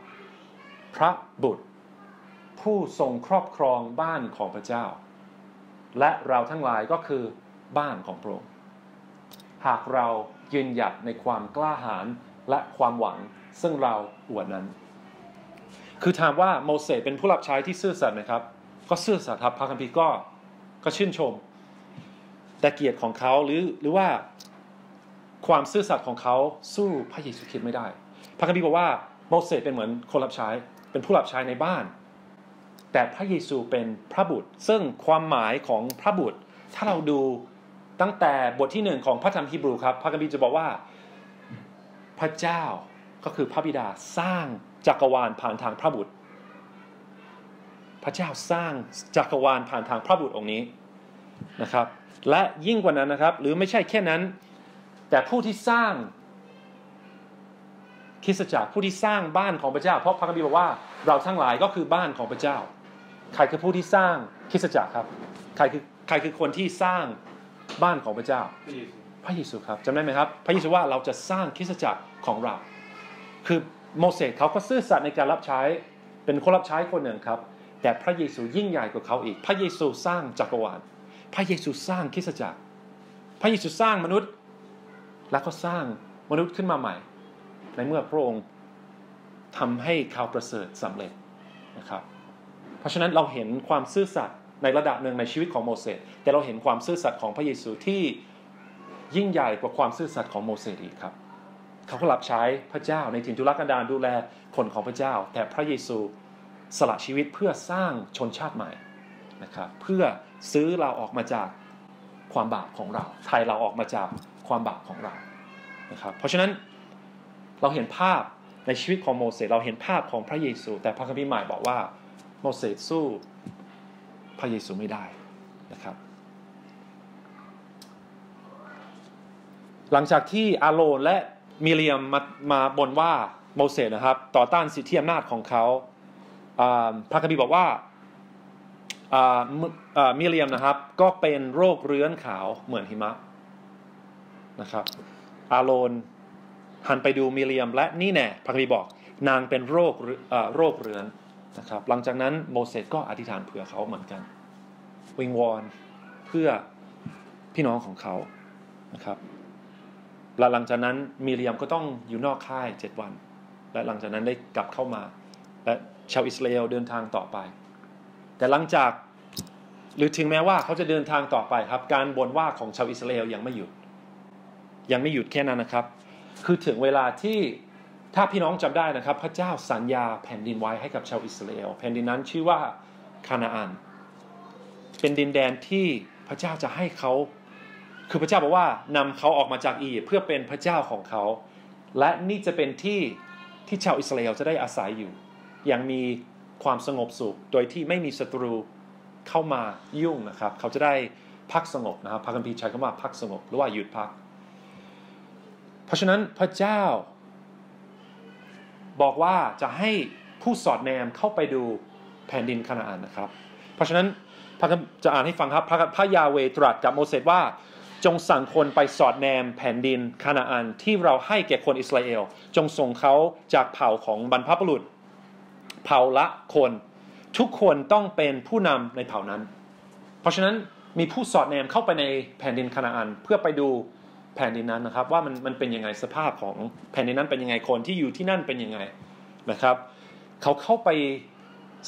พระบุตร ผู้ทรงครอบครองบ้านของพระเจ้า และเราทั้งหลายก็คือบ้านของพระองค์ หากเรายืนหยัดในความกล้าหาญและความหวังซึ่งเราอวดนั้น คือถามว่าโมเสสเป็นผู้รับใช้ที่ซื่อสัตย์ไหมครับ ก็ซื่อสัตย์ครับพระคัมภีร์ก็ก็ชื่นชม แต่เกียรติของเขาหรือหรือว่าความซื่อสัตย์ของเขาสู้พระเยซูคริสต์ไม่ได้ พระคัมภีร์บอกว่าโมเสสเป็นเหมือนคนรับใช้เป็นผู้รับใช้ในบ้าน แต่พระเยซูเป็นพระบุตร ซึ่งความหมายของพระบุตร ถ้าเราดู ตั้งแต่บทที่หนึ่งของพระธรรมฮีบรูครับพระคัมภีร์จะบอกว่าพระเจ้าก็คือพระบิดาสร้างจักรวาลผ่านทางพระบุตร พระเจ้าสร้างจักรวาลผ่านทางพระบุตรองค์นี้นะครับ และยิ่งกว่านั้นนะครับ หรือไม่ใช่แค่นั้น แต่ผู้ที่สร้างคริสตจักรผู้ที่สร้างบ้านของพระเจ้า เพราะพระคัมภีร์บอกว่าเราทั้งหลายก็คือบ้านของพระเจ้า ใครคือผู้ที่สร้างคริสตจักรครับ ใครคือใครคือคนที่สร้าง บ้านของพระเจ้า พระเยซูครับจำได้ไหมครับ พระเยซูว่าเราจะสร้างคริสตจักรของเรา คือโมเสสเขาก็ซื่อสัตย์ในการรับใช้เป็นคนรับใช้คนหนึ่งครับ แต่พระเยซูยิ่งใหญ่กว่าเขาอีก พระเยซูสร้างจักรวาลพระเยซูสร้างคริสตจักร พระเยซูสร้างมนุษย์ แล้วก็สร้างมนุษย์ขึ้นมาใหม่ ในเมื่อพระองค์ทำให้ข่าวประเสริฐสำเร็จนะครับ เพราะฉะนั้นเราเห็นความซื่อสัตย์ ในระดับหนึ่งในชีวิตของโมเสสแต่เราเห็นความซื่อสัตย์ของพระเยซูที่ยิ่งใหญ่กว่าความซื่อสัตย์ของโมเสสอีกครับเขาก็รับใช้พระเจ้าในถิ่นทุรกันดารดูแลคนของพระเจ้า แต่พระเยซูสละชีวิตเพื่อสร้างชนชาติใหม่นะครับเพื่อซื้อเราออกมาจากความบาปของเราไทยเราออกมาจากความบาปของเรานะครับเพราะฉะนั้นเราเห็นภาพในชีวิตของโมเสสเราเห็นภาพของพระเยซู แต่พระคัมภีร์ใหม่บอกว่าโมเสสสู้ พระเยซูไม่ได้นะครับ หลังจากที่อาโรนและมิเรียมมามาบ่นว่าโมเสสนะครับ ต่อต้านสิทธิอำนาจของเขาพระคัมภีร์บอกว่ามิเรียมนะครับ ก็เป็นโรคเรื้อนขาวเหมือนหิมะนะครับอาโรนหันไปดูมิเรียม และนี่แน่พระคัมภีร์บอกนางเป็นโรคโรคเรื้อน นะครับหลังจากนั้นโมเสสก็อธิษฐานเผื่อเขาเหมือนกัน วิงวอนเพื่อพี่น้องของเขานะครับและหลังจากนั้นมีเรียมก็ต้องอยู่นอกค่ายเจ็ดวัน และหลังจากนั้นได้กลับเข้ามา และชาวอิสราเอลเดินทางต่อไป แต่หลังจากหรือถึงแม้ว่าเขาจะเดินทางต่อไปครับ การบ่นว่าของชาวอิสราเอลยังไม่หยุด ยังไม่หยุดแค่นั้นนะครับ คือถึงเวลาที่ ถ้าพี่น้องจำได้นะครับ พระเจ้าสัญญาแผ่นดินไว้ให้กับชาวอิสราเอลแผ่นดินนั้นชื่อว่าคานาอัน เป็นดินแดนที่พระเจ้าจะให้เขา คือพระเจ้าบอกว่านำเขาออกมาจากอียิปต์เพื่อเป็นพระเจ้าของเขา และนี่จะเป็นที่ที่ชาวอิสราเอลจะได้อาศัยอยู่ อย่างมีความสงบสุข โดยที่ไม่มีศัตรูเข้ามายุ่งนะครับ เขาจะได้พักสงบนะครับพระคัมภีร์ใช้คำว่าพักสงบหรือว่าหยุดพัก เพราะฉะนั้นพระเจ้า บอกว่าจะให้ผู้สอดแนมเข้าไปดูแผ่นดินคานาอันนะครับ เพราะฉะนั้นพระจะอ่านให้ฟังครับ พระพระยาเวตรัสกับโมเสสว่าจงสั่งคนไปสอดแนมแผ่นดินคานาอันที่เราให้แก่คนอิสราเอล จงส่งเขาจากเผ่าของบรรพบุรุษ เผ่าละคน ทุกคนต้องเป็นผู้นำในเผ่านั้น เพราะฉะนั้นมีผู้สอดแนมเข้าไปในแผ่นดินคานาอันเพื่อไปดู แผ่นดินนั้นนะครับ ว่ามันมันเป็นยังไงสภาพของแผ่นดินนั้นเป็นยังไงคนที่อยู่ที่นั่นเป็นยังไงนะครับเขาเข้าไป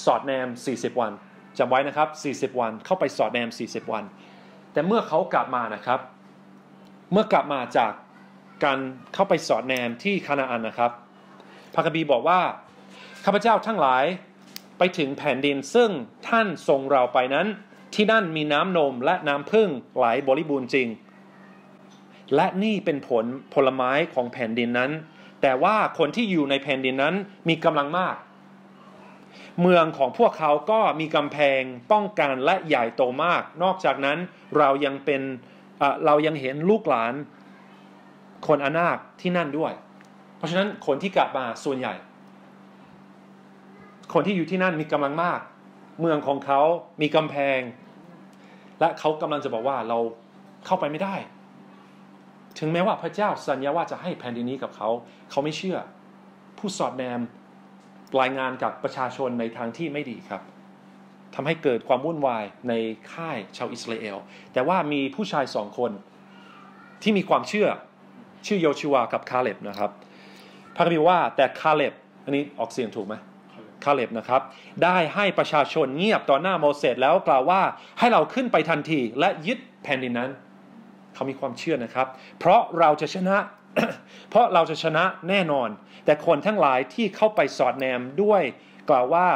สอดแนม 40 วันจำไว้นะครับ 40 วันเข้าไปสอดแนม 40 วัน แต่เมื่อเขากลับมานะครับ เมื่อกลับมาจากการเข้าไปสอดแนมที่คานาอันนะครับพระคัมภีร์บอกว่าข้าพเจ้าทั้งหลายไปถึงแผ่นดินซึ่งท่านทรงเราไปนั้น ที่นั่นมีน้ำนมและน้ำพึ่งไหลบริบูรณ์จริง และนี่เป็นผลผลไม้ของแผ่นดินนั้น แต่ว่าคนที่อยู่ในแผ่นดินนั้นมีกำลังมาก เมืองของพวกเขาก็มีกำแพงป้องกันและใหญ่โตมาก นอกจากนั้นเรายังเป็นเรายังเห็นลูกหลานคนอนาคที่นั่นด้วย เพราะฉะนั้นคนที่กลับมาส่วนใหญ่ คนที่อยู่ที่นั่นมีกำลังมาก เมืองของเขามีกำแพง และเขากำลังจะบอกว่าเราเข้าไปไม่ได้ ถึงแม้ว่าพระเจ้าสัญญาว่าจะให้แผ่นดินนี้กับเขา เขาไม่เชื่อ ผู้สอดแนมรายงานกับประชาชนในทางที่ไม่ดีครับทำให้เกิดความวุ่นวายในค่ายชาวอิสราเอล แต่ว่ามีผู้ชายสองคนที่มีความเชื่อชื่อโยชูวากับคาเล็บนะครับ พระคัมภีร์ว่าแต่คาเล็บอันนี้ออกเสียงถูกไหมคาเล็บนะครับ ได้ให้ประชาชนเงียบต่อหน้าโมเสสแล้วกล่าวว่าให้เราขึ้นไปทันทีและยึดแผ่นดินนั้น เขามีความเชื่อนะครับ เพราะเราจะชนะ เพราะเราจะชนะแน่นอน แต่คนทั้งหลายที่เข้าไปสอดแนมด้วยกล่าวว่า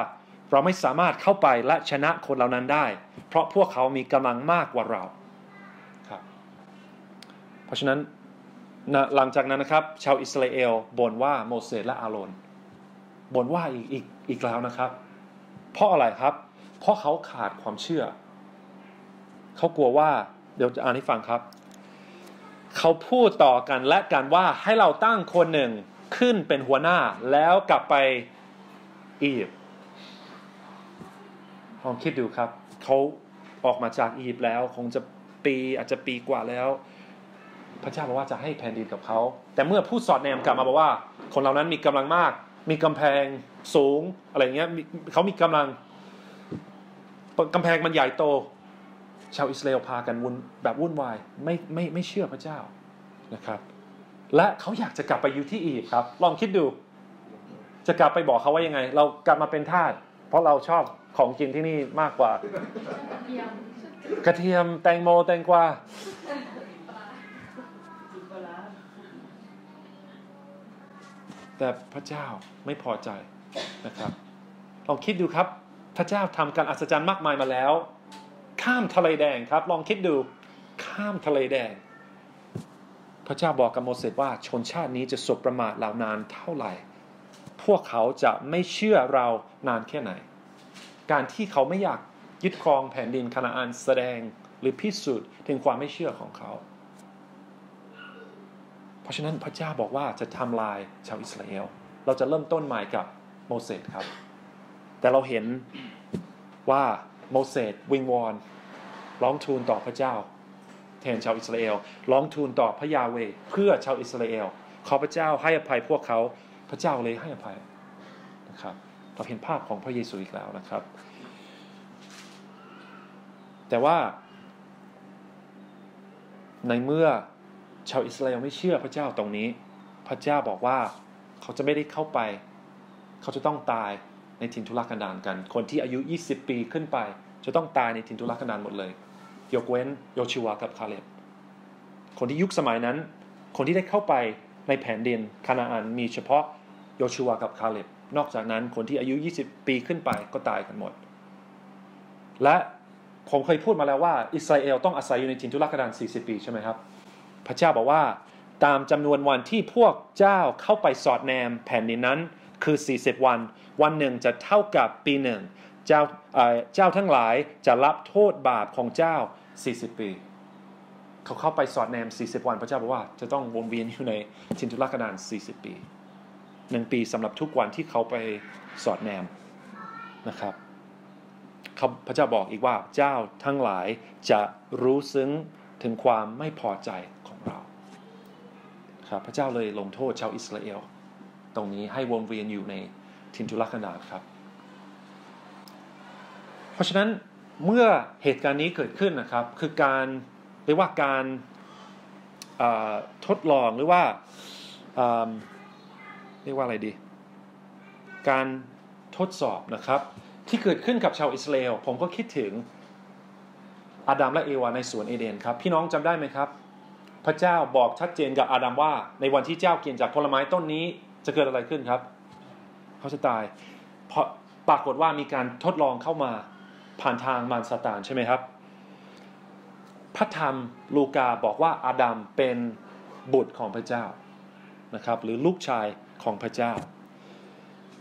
เราไม่สามารถเข้าไปและชนะคนเหล่านั้นได้ เพราะพวกเขามีกำลังมากกว่าเราครับเพราะฉะนั้นนะหลังจากนั้นนะครับ ชาวอิสราเอลบ่นว่าโมเสสและอาโรนบ่นว่าอีกอีกอีกแล้วนะครับ เพราะอะไรครับ เพราะเขาขาดความเชื่อ เขากลัวว่าเดี๋ยวจะอ่านให้ฟังครับ เขาพูดต่อกันและกันว่าให้เราตั้งคนหนึ่งขึ้นเป็นหัวหน้าแล้วกลับไปอียิปต์ลองคิดดูครับเขาออกมาจากอียิปต์แล้วคงจะปีอาจจะปีกว่าแล้ว พระเจ้าบอกว่าจะให้แผ่นดินกับเขา แต่เมื่อผู้สอดแนมกลับมาบอกว่า คนเหล่านั้นมีกำลังมาก มีกำแพงสูงอะไรเงี้ยเขามีกำลังกำแพงมันใหญ่โต ชาวอิสราเอลพากันวุ่นแบบวุ่นวายไม่ไม่ไม่เชื่อพระเจ้านะครับ และเขาอยากจะกลับไปอยู่ที่อียิปต์ครับ ลองคิดดู จะกลับไปบอกเขาว่ายังไง เรากลับมาเป็นทาสเพราะเราชอบของกินที่นี่มากกว่า กระเทียมแตงโมแตงกวาแต่พระเจ้าไม่พอใจนะครับ ลองคิดดูครับ พระเจ้าทำการอัศจรรย์มากมายมาแล้ว ข้ามทะเลแดงครับ ลองคิดดูข้ามทะเลแดง พระเจ้าบอกกับโมเสสว่าชนชาตินี้จะสบประมาทเหล่านานเท่าไหร่ พวกเขาจะไม่เชื่อเรานานแค่ไหน การที่เขาไม่อยากยึดครองแผ่นดินคานาอันแสดงหรือพิสูจน์ถึงความไม่เชื่อของเขา เพราะฉะนั้นพระเจ้าบอกว่าจะทำลายชาวอิสราเอล เราจะเริ่มต้นใหม่กับโมเสสครับ แต่เราเห็นว่า โมเสสวิงวอนร้องทูลต่อพระเจ้าแทนชาวอิสราเอลร้องทูลต่อพระยาเวเพื่อชาวอิสราเอลขอพระเจ้าให้อภัยพวกเขาพระเจ้าเลยให้อภัยนะครับเราเห็นภาพของพระเยซูอีกแล้วนะครับ แต่ว่า ในเมื่อชาวอิสราเอลไม่เชื่อพระเจ้าตรงนี้ พระเจ้าบอกว่าเขาจะไม่ได้เข้าไป เขาจะต้องตาย ในถิ่นทุรกันดารกัน คนที่อายุ 20 ปีขึ้นไป จะต้องตายในถิ่นทุรกันดารหมดเลย ยกเว้นโยชิวากับคาเลบคนที่ยุคสมัยนั้น คนที่ได้เข้าไปในแผ่นดินคานาอันมีเฉพาะโยชิวากับคาเลบนอกจากนั้นคนที่อายุ 20 ปีขึ้นไปก็ตายกันหมด และผมเคยพูดมาแล้วว่า อิสราเอลต้องอาศัยอยู่ในถิ่นทุรกันดาร40 ปีใช่ไหมครับ พระเจ้าบอกว่าตามจำนวนวันที่พวกเจ้าเข้าไปสอดแนมแผ่นดินนั้น คือ 40 วัน วันหนึ่งจะเท่ากับปีหนึ่งเจ้าเจ้าทั้งหลายจะรับโทษบาปของเจ้า 40 ปี เขาเข้าไปสอดแนม 40 วัน พระเจ้าบอกว่าจะต้องวนเวียนอยู่ในทินทุรกันดาร40 ปีหนึ่งปีสำหรับทุกวันที่เขาไปสอดแนมนะครับพระเจ้าบอกอีกว่าเจ้าทั้งหลายจะรู้ซึ้งถึงความไม่พอใจของเราครับพระเจ้าเลยลงโทษชาวอิสราเอล ตรงนี้ให้วนเวียนอยู่ในทินทุรกันดารครับ เพราะฉะนั้นเมื่อเหตุการณ์นี้เกิดขึ้นนะครับ คือการเรียกว่าการทดลองหรือว่าเรียกว่าอะไรดี การทดสอบนะครับ ที่เกิดขึ้นกับชาวอิสราเอลผมก็คิดถึงอาดัมและเอวาในสวนเอเดนครับ พี่น้องจำได้ไหมครับ พระเจ้าบอกชัดเจนกับอาดัมว่า ในวันที่เจ้ากินจากผลไม้ต้นนี้ จะเกิดอะไรขึ้นครับ เขาจะตาย เพราะปรากฏว่ามีการทดลองเข้ามาผ่านทางมารซาตานใช่ไหมครับ พระธรรมลูกาบอกว่าอาดัมเป็นบุตรของพระเจ้านะครับ หรือลูกชายของพระเจ้า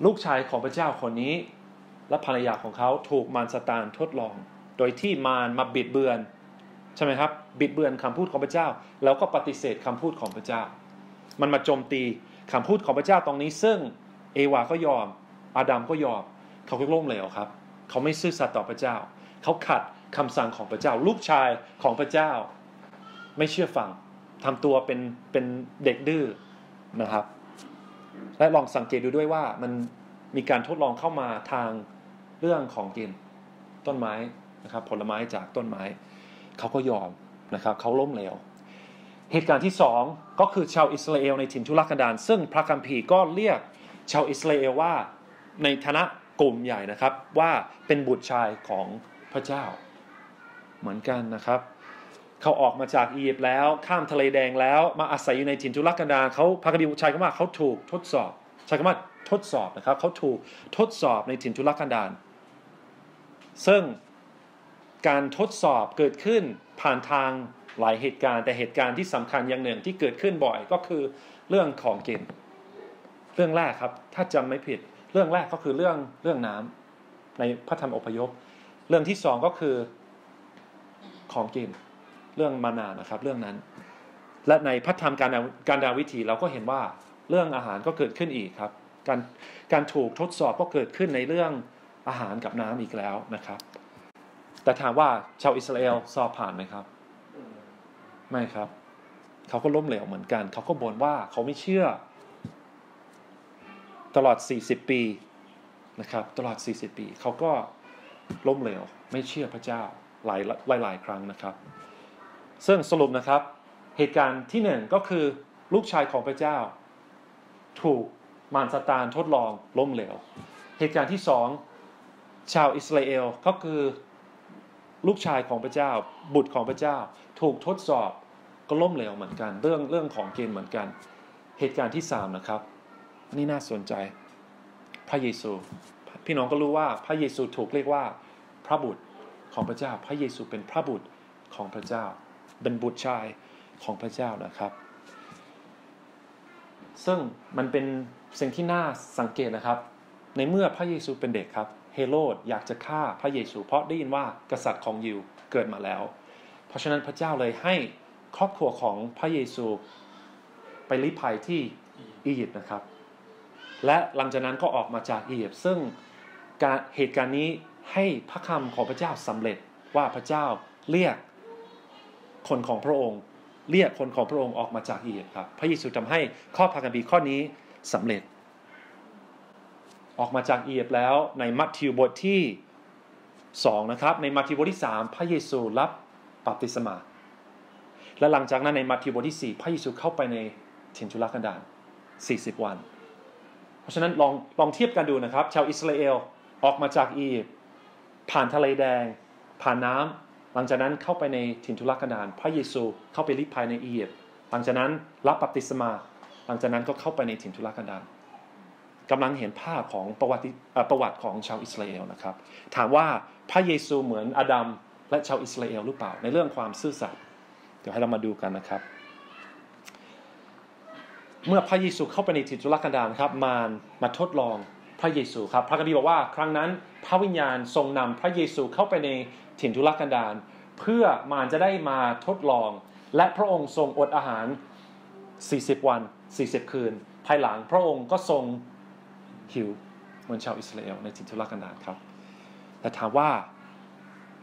ลูกชายของพระเจ้าคนนี้ และภรรยาของเขาถูกมารซาตานทดลอง โดยที่มารมาบิดเบือนใช่ไหมครับ บิดเบือนคำพูดของพระเจ้า แล้วก็ปฏิเสธคำพูดของพระเจ้า มันมาโจมตี คำพูดของพระเจ้าตรงนี้ ซึ่งเอวาก็ยอม อาดัมก็ยอม เขาก็ล้มเหลวครับ เขาไม่ซื่อสัตย์ต่อพระเจ้า เขาขัดคำสั่งของพระเจ้า ลูกชายของพระเจ้า ไม่เชื่อฟังทำตัวเป็นเป็นเด็กดื้อนะครับ และลองสังเกตดูด้วยว่ามันมีการทดลองเข้ามาทางเรื่องของกินต้นไม้นะครับ ผลไม้จากต้นไม้ เขาก็ยอมนะครับ เขาล้มเหลวเหตุการณ์ที่สอง ก็คือชาวอิสราเอลในถิ่นทุรกันดารซึ่งพระคัมภีร์ก็เรียกชาวอิสราเอลว่าในฐานะกลุ่มใหญ่นะครับว่าเป็นบุตรชายของพระเจ้า เหมือนกันนะครับเขาออกมาจากอียิปต์แล้วข้ามทะเลแดงแล้วมาอาศัยอยู่ในถิ่นทุรกันดารเขาพระคัมภีร์ใช้คำว่าเขาถูกทดสอบใช้คำว่าทดสอบนะครับเขาถูกทดสอบในถิ่นทุรกันดารซึ่งการทดสอบเกิดขึ้นผ่านทาง หลายเหตุการณ์ แต่เหตุการณ์ที่สำคัญอย่างหนึ่งที่เกิดขึ้นบ่อยก็คือเรื่องของกิน เรื่องแรกครับ ถ้าจำไม่ผิด เรื่องแรกก็คือเรื่องเรื่องน้ำในพระธรรมอพยพ เรื่องที่สองก็คือของกิน เรื่องมานานะครับ เรื่องนั้น และในพระธรรมการการดาวิถีเราก็เห็นว่าเรื่องอาหารก็เกิดขึ้นอีกครับ การการถูกทดสอบก็เกิดขึ้นในเรื่องอาหารกับน้ำอีกแล้วนะครับ แต่ถามว่าชาวอิสราเอลสอบผ่านไหมครับ ไม่ครับ เขาก็ล้มเหลวเหมือนกัน เขาก็บ่นว่าเขาไม่เชื่อ ตลอด 40 ปีนะครับ ตลอด 40 ปี เขาก็ล้มเหลว ไม่เชื่อพระเจ้าหลายหลายหลายครั้งนะครับ ซึ่งสรุปนะครับ เหตุการณ์ที่หนึ่งก็คือลูกชายของพระเจ้า ถูกมารซาตานทดลองล้มเหลว เหตุการณ์ที่สองชาวอิสราเอลก็คือ ลูกชายของพระเจ้า บุตรของพระเจ้า ถูกทดสอบก็ล้มเหลวเหมือนกัน เรื่องเรื่องของเกณฑ์เหมือนกัน เหตุการณ์ที่สามนะครับ นี่น่าสนใจ พระเยซู พี่น้องก็รู้ว่าพระเยซูถูกเรียกว่าพระบุตรของพระเจ้า พระเยซูเป็นพระบุตรของพระเจ้า เป็นบุตรชายของพระเจ้านะครับ ซึ่งมันเป็นสิ่งที่น่าสังเกตนะครับ ในเมื่อพระเยซูเป็นเด็กครับ เฮโรดอยากจะฆ่าพระเยซู เพราะได้ยินว่ากษัตริย์ของยิวเกิดมาแล้ว เพราะฉะนั้นพระเจ้าเลยให้ครอบครัวของพระเยซูไปลี้ภัยที่อียิปต์นะครับ และหลังจากนั้นก็ออกมาจากอียิปต์ซึ่งการเหตุการณ์นี้ให้พระคำของพระเจ้าสำเร็จว่าพระเจ้าเรียกคนของพระองค์ เรียกคนของพระองค์ออกมาจากอียิปต์ครับ พระเยซูทำให้ข้อพระคัมภีร์ข้อนี้สำเร็จ ออกมาจากอียิปต์แล้วในมัทธิวบทที่2นะครับในมัทธิวบทที่ 3 พระเยซูรับบัพติศมา และหลังจากนั้นในมัทธิวบทที่ 4 พระเยซูเข้าไปในถิ่นทุรกันดาร40 วัน เพราะฉะนั้นลองลองเทียบกันดูนะครับ ชาวอิสราเอลออกมาจากอียิปต์ผ่านทะเลแดง ผ่านน้ำหลังจากนั้นเข้าไปในถิ่นทุรกันดารพระเยซูเข้าไปลิภัยในอียิปต์หลังจากนั้นรับบัพติศมา หลังจากนั้นก็เข้าไปในถิ่นทุรกันดาร กำลังเห็นภาพของประวัติประวัติของชาวอิสราเอลนะครับ ถามว่าพระเยซูเหมือนอาดัมและชาวอิสราเอลหรือเปล่าในเรื่องความซื่อสัตย์เดี๋ยวให้เรามาดูกันนะครับ เมื่อพระเยซูเข้าไปในถิ่นทุรกันดารครับมารมาทดลองพระเยซูครับ พระคัมภีร์บอกว่าครั้งนั้นพระวิญญาณทรงนำพระเยซูเข้าไปในถิ่นทุรกันดารเพื่อมารจะได้มาทดลอง และพระองค์ทรงอดอาหาร 40 วัน 40 คืน ภายหลังพระองค์ก็ทรง หิวมนชาวอิสราเอลในถิ่นทุรกันดารครับ แต่ถามว่า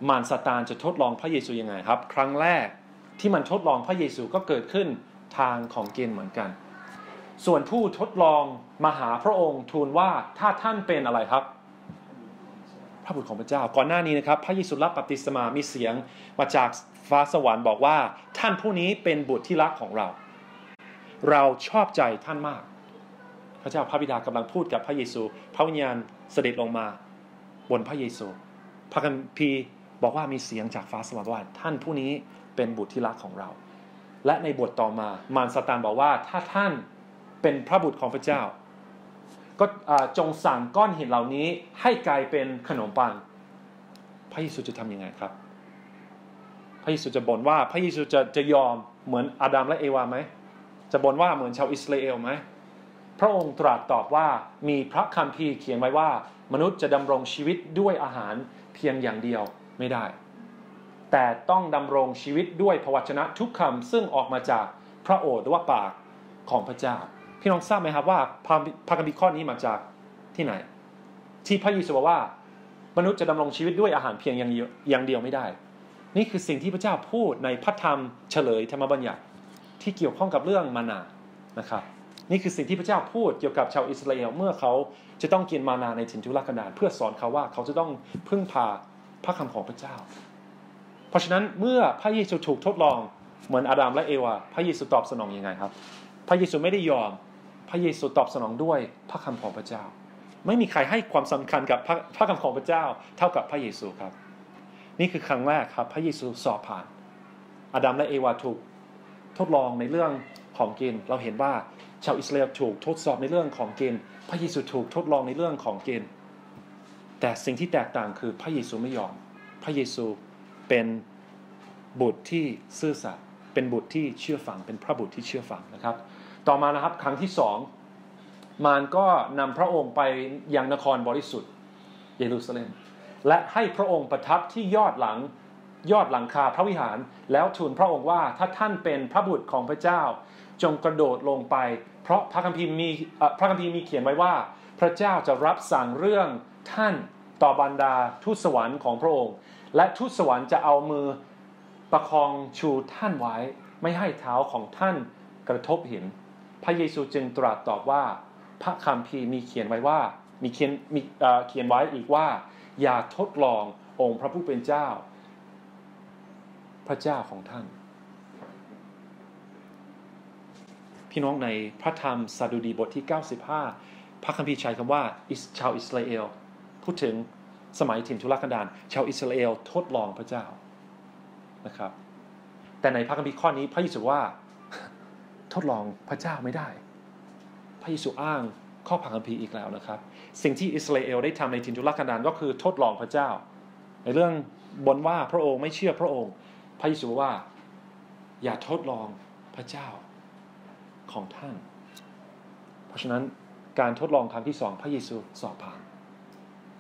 มารซาตานจะทดลองพระเยซูยังไงครับ ครั้งแรกที่มันทดลองพระเยซูก็เกิดขึ้นทางของเกณฑ์เหมือนกัน ส่วนผู้ทดลองมาหาพระองค์ทูลว่าถ้าท่านเป็นอะไรครับ พระบุตรของพระเจ้า ก่อนหน้านี้นะครับ พระเยซูรับบัพติศมามีเสียงมาจากฟ้าสวรรค์บอกว่า ท่านผู้นี้เป็นบุตรที่รักของเรา เราชอบใจท่านมาก ระเจ้าพระบิดากำลังพูดกับพระเยซู พระวิญญาณเสด็จลงมาบนพระเยซู พระคัมภีร์บอกว่ามีเสียงจากฟ้าสวรรค์ว่าท่านผู้นี้เป็นบุตรที่รักของเรา และในบทต่อมามารสตานบอกว่าถ้าท่านเป็นพระบุตรของพระเจ้า ก็จงสั่งก้อนหินเหล่านี้ให้กลายเป็นขนมปัง พระเยซูจะทำยังไงครับ พระเยซูจะบ่นว่าพระเยซูจะจะยอมเหมือนอาดัมและเอวาไหมจะบ่นว่าเหมือนชาวอิสราเอลไหม พระองค์ตรัสตอบว่ามีพระคัมภีร์เขียนไว้ว่า มนุษย์จะดำรงชีวิตด้วยอาหารเพียงอย่างเดียวไม่ได้ แต่ต้องดำรงชีวิตด้วยพระวจนะทุกคำซึ่งออกมาจากพระโอษฐ์หรือว่าปากของพระเจ้า พี่น้องทราบไหมครับว่าพระคัมภีร์ข้อนี้มาจากที่ไหน ที่พระเยซูบอกว่า มนุษย์จะดำรงชีวิตด้วยอาหารเพียงอย่างอย่างเดียวไม่ได้ นี่คือสิ่งที่พระเจ้าพูดในพระธรรมเฉลยธรรมบัญญัติที่เกี่ยวข้องกับเรื่องมานานะครับ นี่คือสิ่งที่พระเจ้าพูดเกี่ยวกับชาวอิสราเอลเมื่อเขาจะต้องกินมานาในถิ่นทุรกันดารเพื่อสอนเขาว่าเขาจะต้องพึ่งพาพระคำของพระเจ้า เพราะฉะนั้นเมื่อพระเยซูถูกทดลองเหมือนอาดัมและเอวา พระเยซูตอบสนองอยังไงครับ พระเยซูไม่ได้ยอม พระเยซูตอบสนองด้วยพระคำของพระเจ้า ไม่มีใครให้ความสำคัญกับพระพระคำของพระเจ้า เท่ากับพระเยซูครับ นี่คือครั้งแรกครับ พระเยซูสอบผ่านอาดัมและเอวาถูกทดลองในเรื่องของกิน เราเห็นว่า ชาวอิสราเอลถูกทดสอบในเรื่องของเกินพระเยซูถูกทดลองในเรื่องของเกินแต่สิ่งที่แตกต่างคือพระเยซูไม่ยอม พระเยซูเป็นบุตรที่ซื่อสัตย์เป็นบุตรที่เชื่อฟัง เป็นพระบุตรที่เชื่อฟังนะครับ ต่อมานะครับครั้งที่สองมารก็นำพระองค์ไปยังนครบริสุทธิ์เยรูซาเล็ม และให้พระองค์ประทับที่ยอดหลังยอดหลังคาพระวิหาร แล้วทูลพระองค์ว่าถ้าท่านเป็นพระบุตรของพระเจ้า จงกระโดดลงไป เพราะพระคัมภีร์มีพระคัมภีร์มีเขียนไว้ว่า พระเจ้าจะรับสั่งเรื่องท่านต่อบรรดาทูตสวรรค์ของพระองค์ และทูตสวรรค์จะเอามือประคองชูท่านไว้ ไม่ให้เท้าของท่านกระทบหิน พระเยซูจึงตรัสตอบว่า พระคัมภีร์มีเขียนไว้ว่ามีเขียนมีเขียนไว้อีกว่า อย่าทดลององค์พระผู้เป็นเจ้า พระเจ้าของท่าน พี่น้องในพระธรรมซาดูดีบทที่ 95 พระคัมภีร์ใช้คำว่าชาวอิสราเอลพูดถึงสมัยถิ่นทุรกันดารชาวอิสราเอลทดลองพระเจ้านะครับ แต่ในพระคัมภีร์ข้อนี้พระเยซูว่าทดลองพระเจ้าไม่ได้ พระเยซูอ้างข้อพังคัมภีร์อีกแล้วนะครับ สิ่งที่อิสราเอลได้ทำในทินทุรกันดารก็คือทดลองพระเจ้า ในเรื่องบนว่าพระองค์ไม่เชื่อพระองค์ พระเยซูว่าอย่าทดลองพระเจ้า ของท่าน เพราะฉะนั้นการทดลองครั้งที่สองพระเยซูสอบผ่าน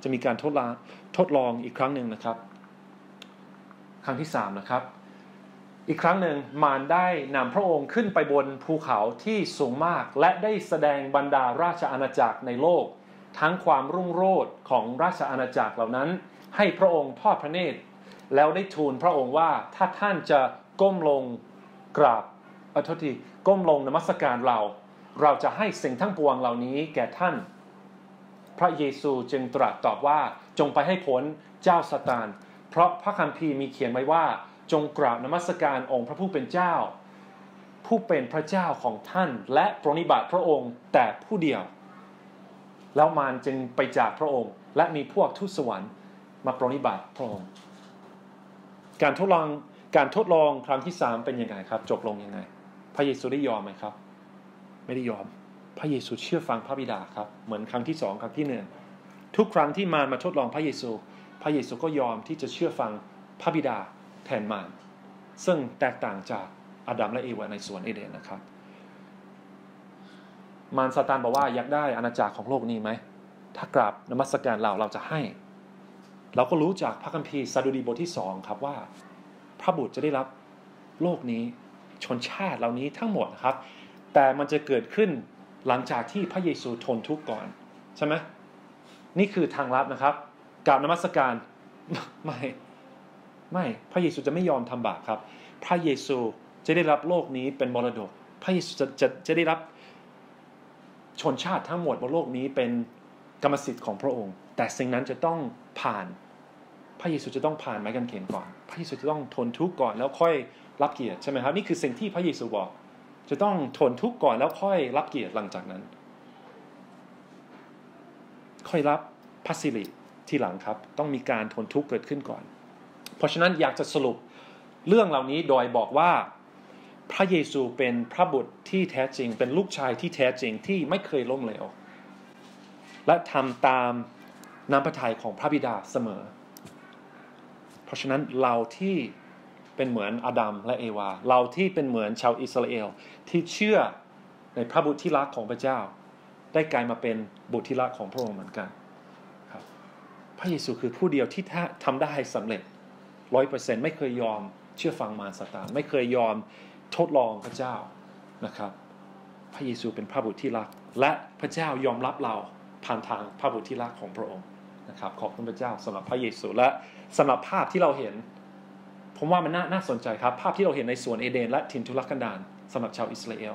จะมีการทดลองทดลองอีกครั้งหนึ่งนะครับ ครั้งที่สามนะครับ อีกครั้งหนึ่งมารได้นำพระองค์ขึ้นไปบนภูเขาที่สูงมาก และได้แสดงบรรดาราชอาณาจักรในโลก ทั้งความรุ่งโรจน์ของราชอาณาจักรเหล่านั้น ให้พระองค์ทอดพระเนตร แล้วได้ทูลพระองค์ว่าถ้าท่านจะก้มลงกราบอโทษที ก้มลงนมัสการเรา เราจะให้สิ่งทั้งปวงเหล่านี้แก่ท่าน พระเยซูจึงตรัสตอบว่าจงไปให้ผลเจ้าสตาน เพราะพระคัมภีร์มีเขียนไว้ว่า จงกราบนมัสการองค์พระผู้เป็นเจ้า ผู้เป็นพระเจ้าของท่าน และปรนิบัติพระองค์แต่ผู้เดียว แล้วมารจึงไปจากพระองค์ และมีพวกทูตสวรรค์มาปรนิบัติพระองค์ การทดลองการทดลองครั้งที่สามเป็นยังไงครับ จบลงยังไง พระเยซูได้ยอมไหมครับ ไม่ได้ยอม พระเยซูเชื่อฟังพระบิดาครับ เหมือนครั้งที่สองครั้งที่หนึ่งทุกครั้งที่มารมาทดลองพระเยซู พระเยซูก็ยอมที่จะเชื่อฟังพระบิดาแทนมารซึ่งแตกต่างจากอาดัมและเอวาในสวนเอเดนนะครับ มารซาตานบอกว่าอยากได้อาณาจักรของโลกนี้ไหมถ้ากราบนมัสการเราเราจะให้ เราก็รู้จากพระคัมภีร์ซาดูดีบทที่สองครับว่า พระบุตรจะได้รับโลกนี้ ชนชาติเหล่านี้ทั้งหมดครับ แต่มันจะเกิดขึ้นหลังจากที่พระเยซูทนทุกข์ก่อน ใช่ไหมนี่คือทางลับนะครับกราบนมัสการไม่ไม่พระเยซูจะไม่ยอมทำบาปครับ พระเยซูจะได้รับโลกนี้เป็นมรดก พระเยซูจะจะจะได้รับชนชาติทั้งหมดบนโลกนี้เป็นกรรมสิทธิ์ของพระองค์ แต่สิ่งนั้นจะต้องผ่าน พระเยซูจะต้องผ่านไม้กางเขนก่อน พระเยซูจะต้องทนทุกข์ก่อนแล้วค่อยรับเกียรติใช่ไหมครับนี่คือสิ่งที่พระเยซูบอก จะต้องทนทุกข์ก่อนแล้วค่อยรับเกียรติหลังจากนั้น ค่อยรับพระสิริทีหลังครับ ต้องมีการทนทุกข์เกิดขึ้นก่อน เพราะฉะนั้นอยากจะสรุปเรื่องเหล่านี้โดยบอกว่าพระเยซูเป็นพระบุตรที่แท้จริง เป็นลูกชายที่แท้จริงที่ไม่เคยล้มเหลวและทำตามน้ำพระทัยของพระบิดาเสมอ ราะฉะนั้นเราที่เป็นเหมือนอาดัมและเอวา เราที่เป็นเหมือนชาวอิสราเอลที่เชื่อในพระบุตรที่รักของพระเจ้า ได้กลายมาเป็นบุตรที่รักของพระองค์เหมือนกันครับ พระเยซูคือผู้เดียวที่ทำได้สำเร็จร้อยเปอร์เซ็นต์ไม่เคยยอมเชื่อฟังมารซาตานไม่เคยยอมทดลองพระเจ้านะครับ พระเยซูเป็นพระบุตรที่รัก และพระเจ้ายอมรับเราผ่านทางพระบุตรที่รักของพระองค์นะครับขอบคุณพระเจ้าสำหรับพระเยซูและ สำหรับภาพที่เราเห็น ผมว่ามันน่านาสนใจครับ ภาพที่เราเห็นในสวนเอเดน และถิ่นทุรกันดารสำหรับชาวอิสราเอล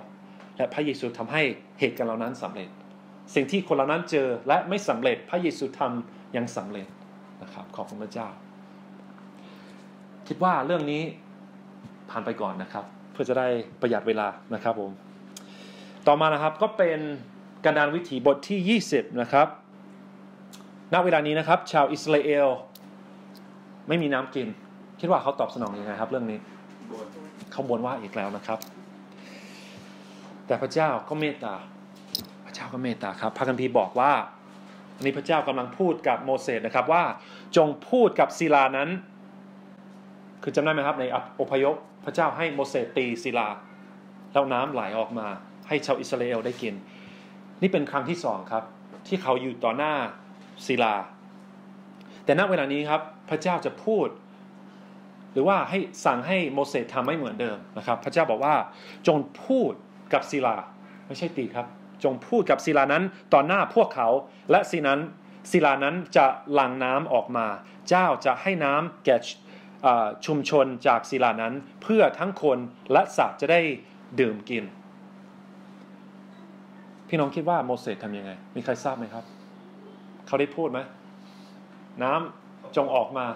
และพระเยซูทำให้เหตุการณ์เหล่านั้นสำเร็จ สิ่งที่คนเหล่านั้นเจอและไม่สำเร็จพระเยซูทำยังสำเร็จนะครับ ขอบคุณพระเจ้า คิดว่าเรื่องนี้ผ่านไปก่อนนะครับ เพื่อจะได้ประหยัดเวลานะครับผมต่อมานะครับก็เป็นการดานวิถีบทที่ 20 นะครับ ณ เวลานี้นะครับ ชาวอิสราเอล ไม่มีน้ำกิน คิดว่าเขาตอบสนองอยังไงครับ เรื่องนี้เขาบ่นว่าอีกแล้วนะครับ แต่พระเจ้าก็เมตตา พระเจ้าก็เมตตาครับพระคัมภีร์บอกว่าอันนี้พระเจ้ากำลังพูดกับโมเสสนะครับว่าจงพูดกับศิลานั้น คือจำได้ไหมครับในอพยพพระเจ้าให้โมเสสตีศิลาแล้วน้ำไหลออกมา ให้ชาวอิสราเอลได้กิน นี่เป็นครั้งที่สองครับ ที่เขาอยู่ต่อหน้าศิลา แต่ณเวลานี้ครับพระเจ้าจะพูด หรือว่าให้สั่งให้โมเสสทำไม่เหมือนเดิมนะครับ พระเจ้าบอกว่าจงพูดกับศิลา ไม่ใช่ตีครับ จงพูดกับศิลานั้นต่อหน้าพวกเขา และศินั้นศิลานั้นจะหลั่งน้ำออกมา เจ้าจะให้น้ำแก่ชุมชนจากศิลานั้น เพื่อทั้งคนและสัตว์จะได้ดื่มกิน พี่น้องคิดว่าโมเสสทำยังไง มีใครทราบไหมครับ เขาได้พูดไหม น้ำจงออกมา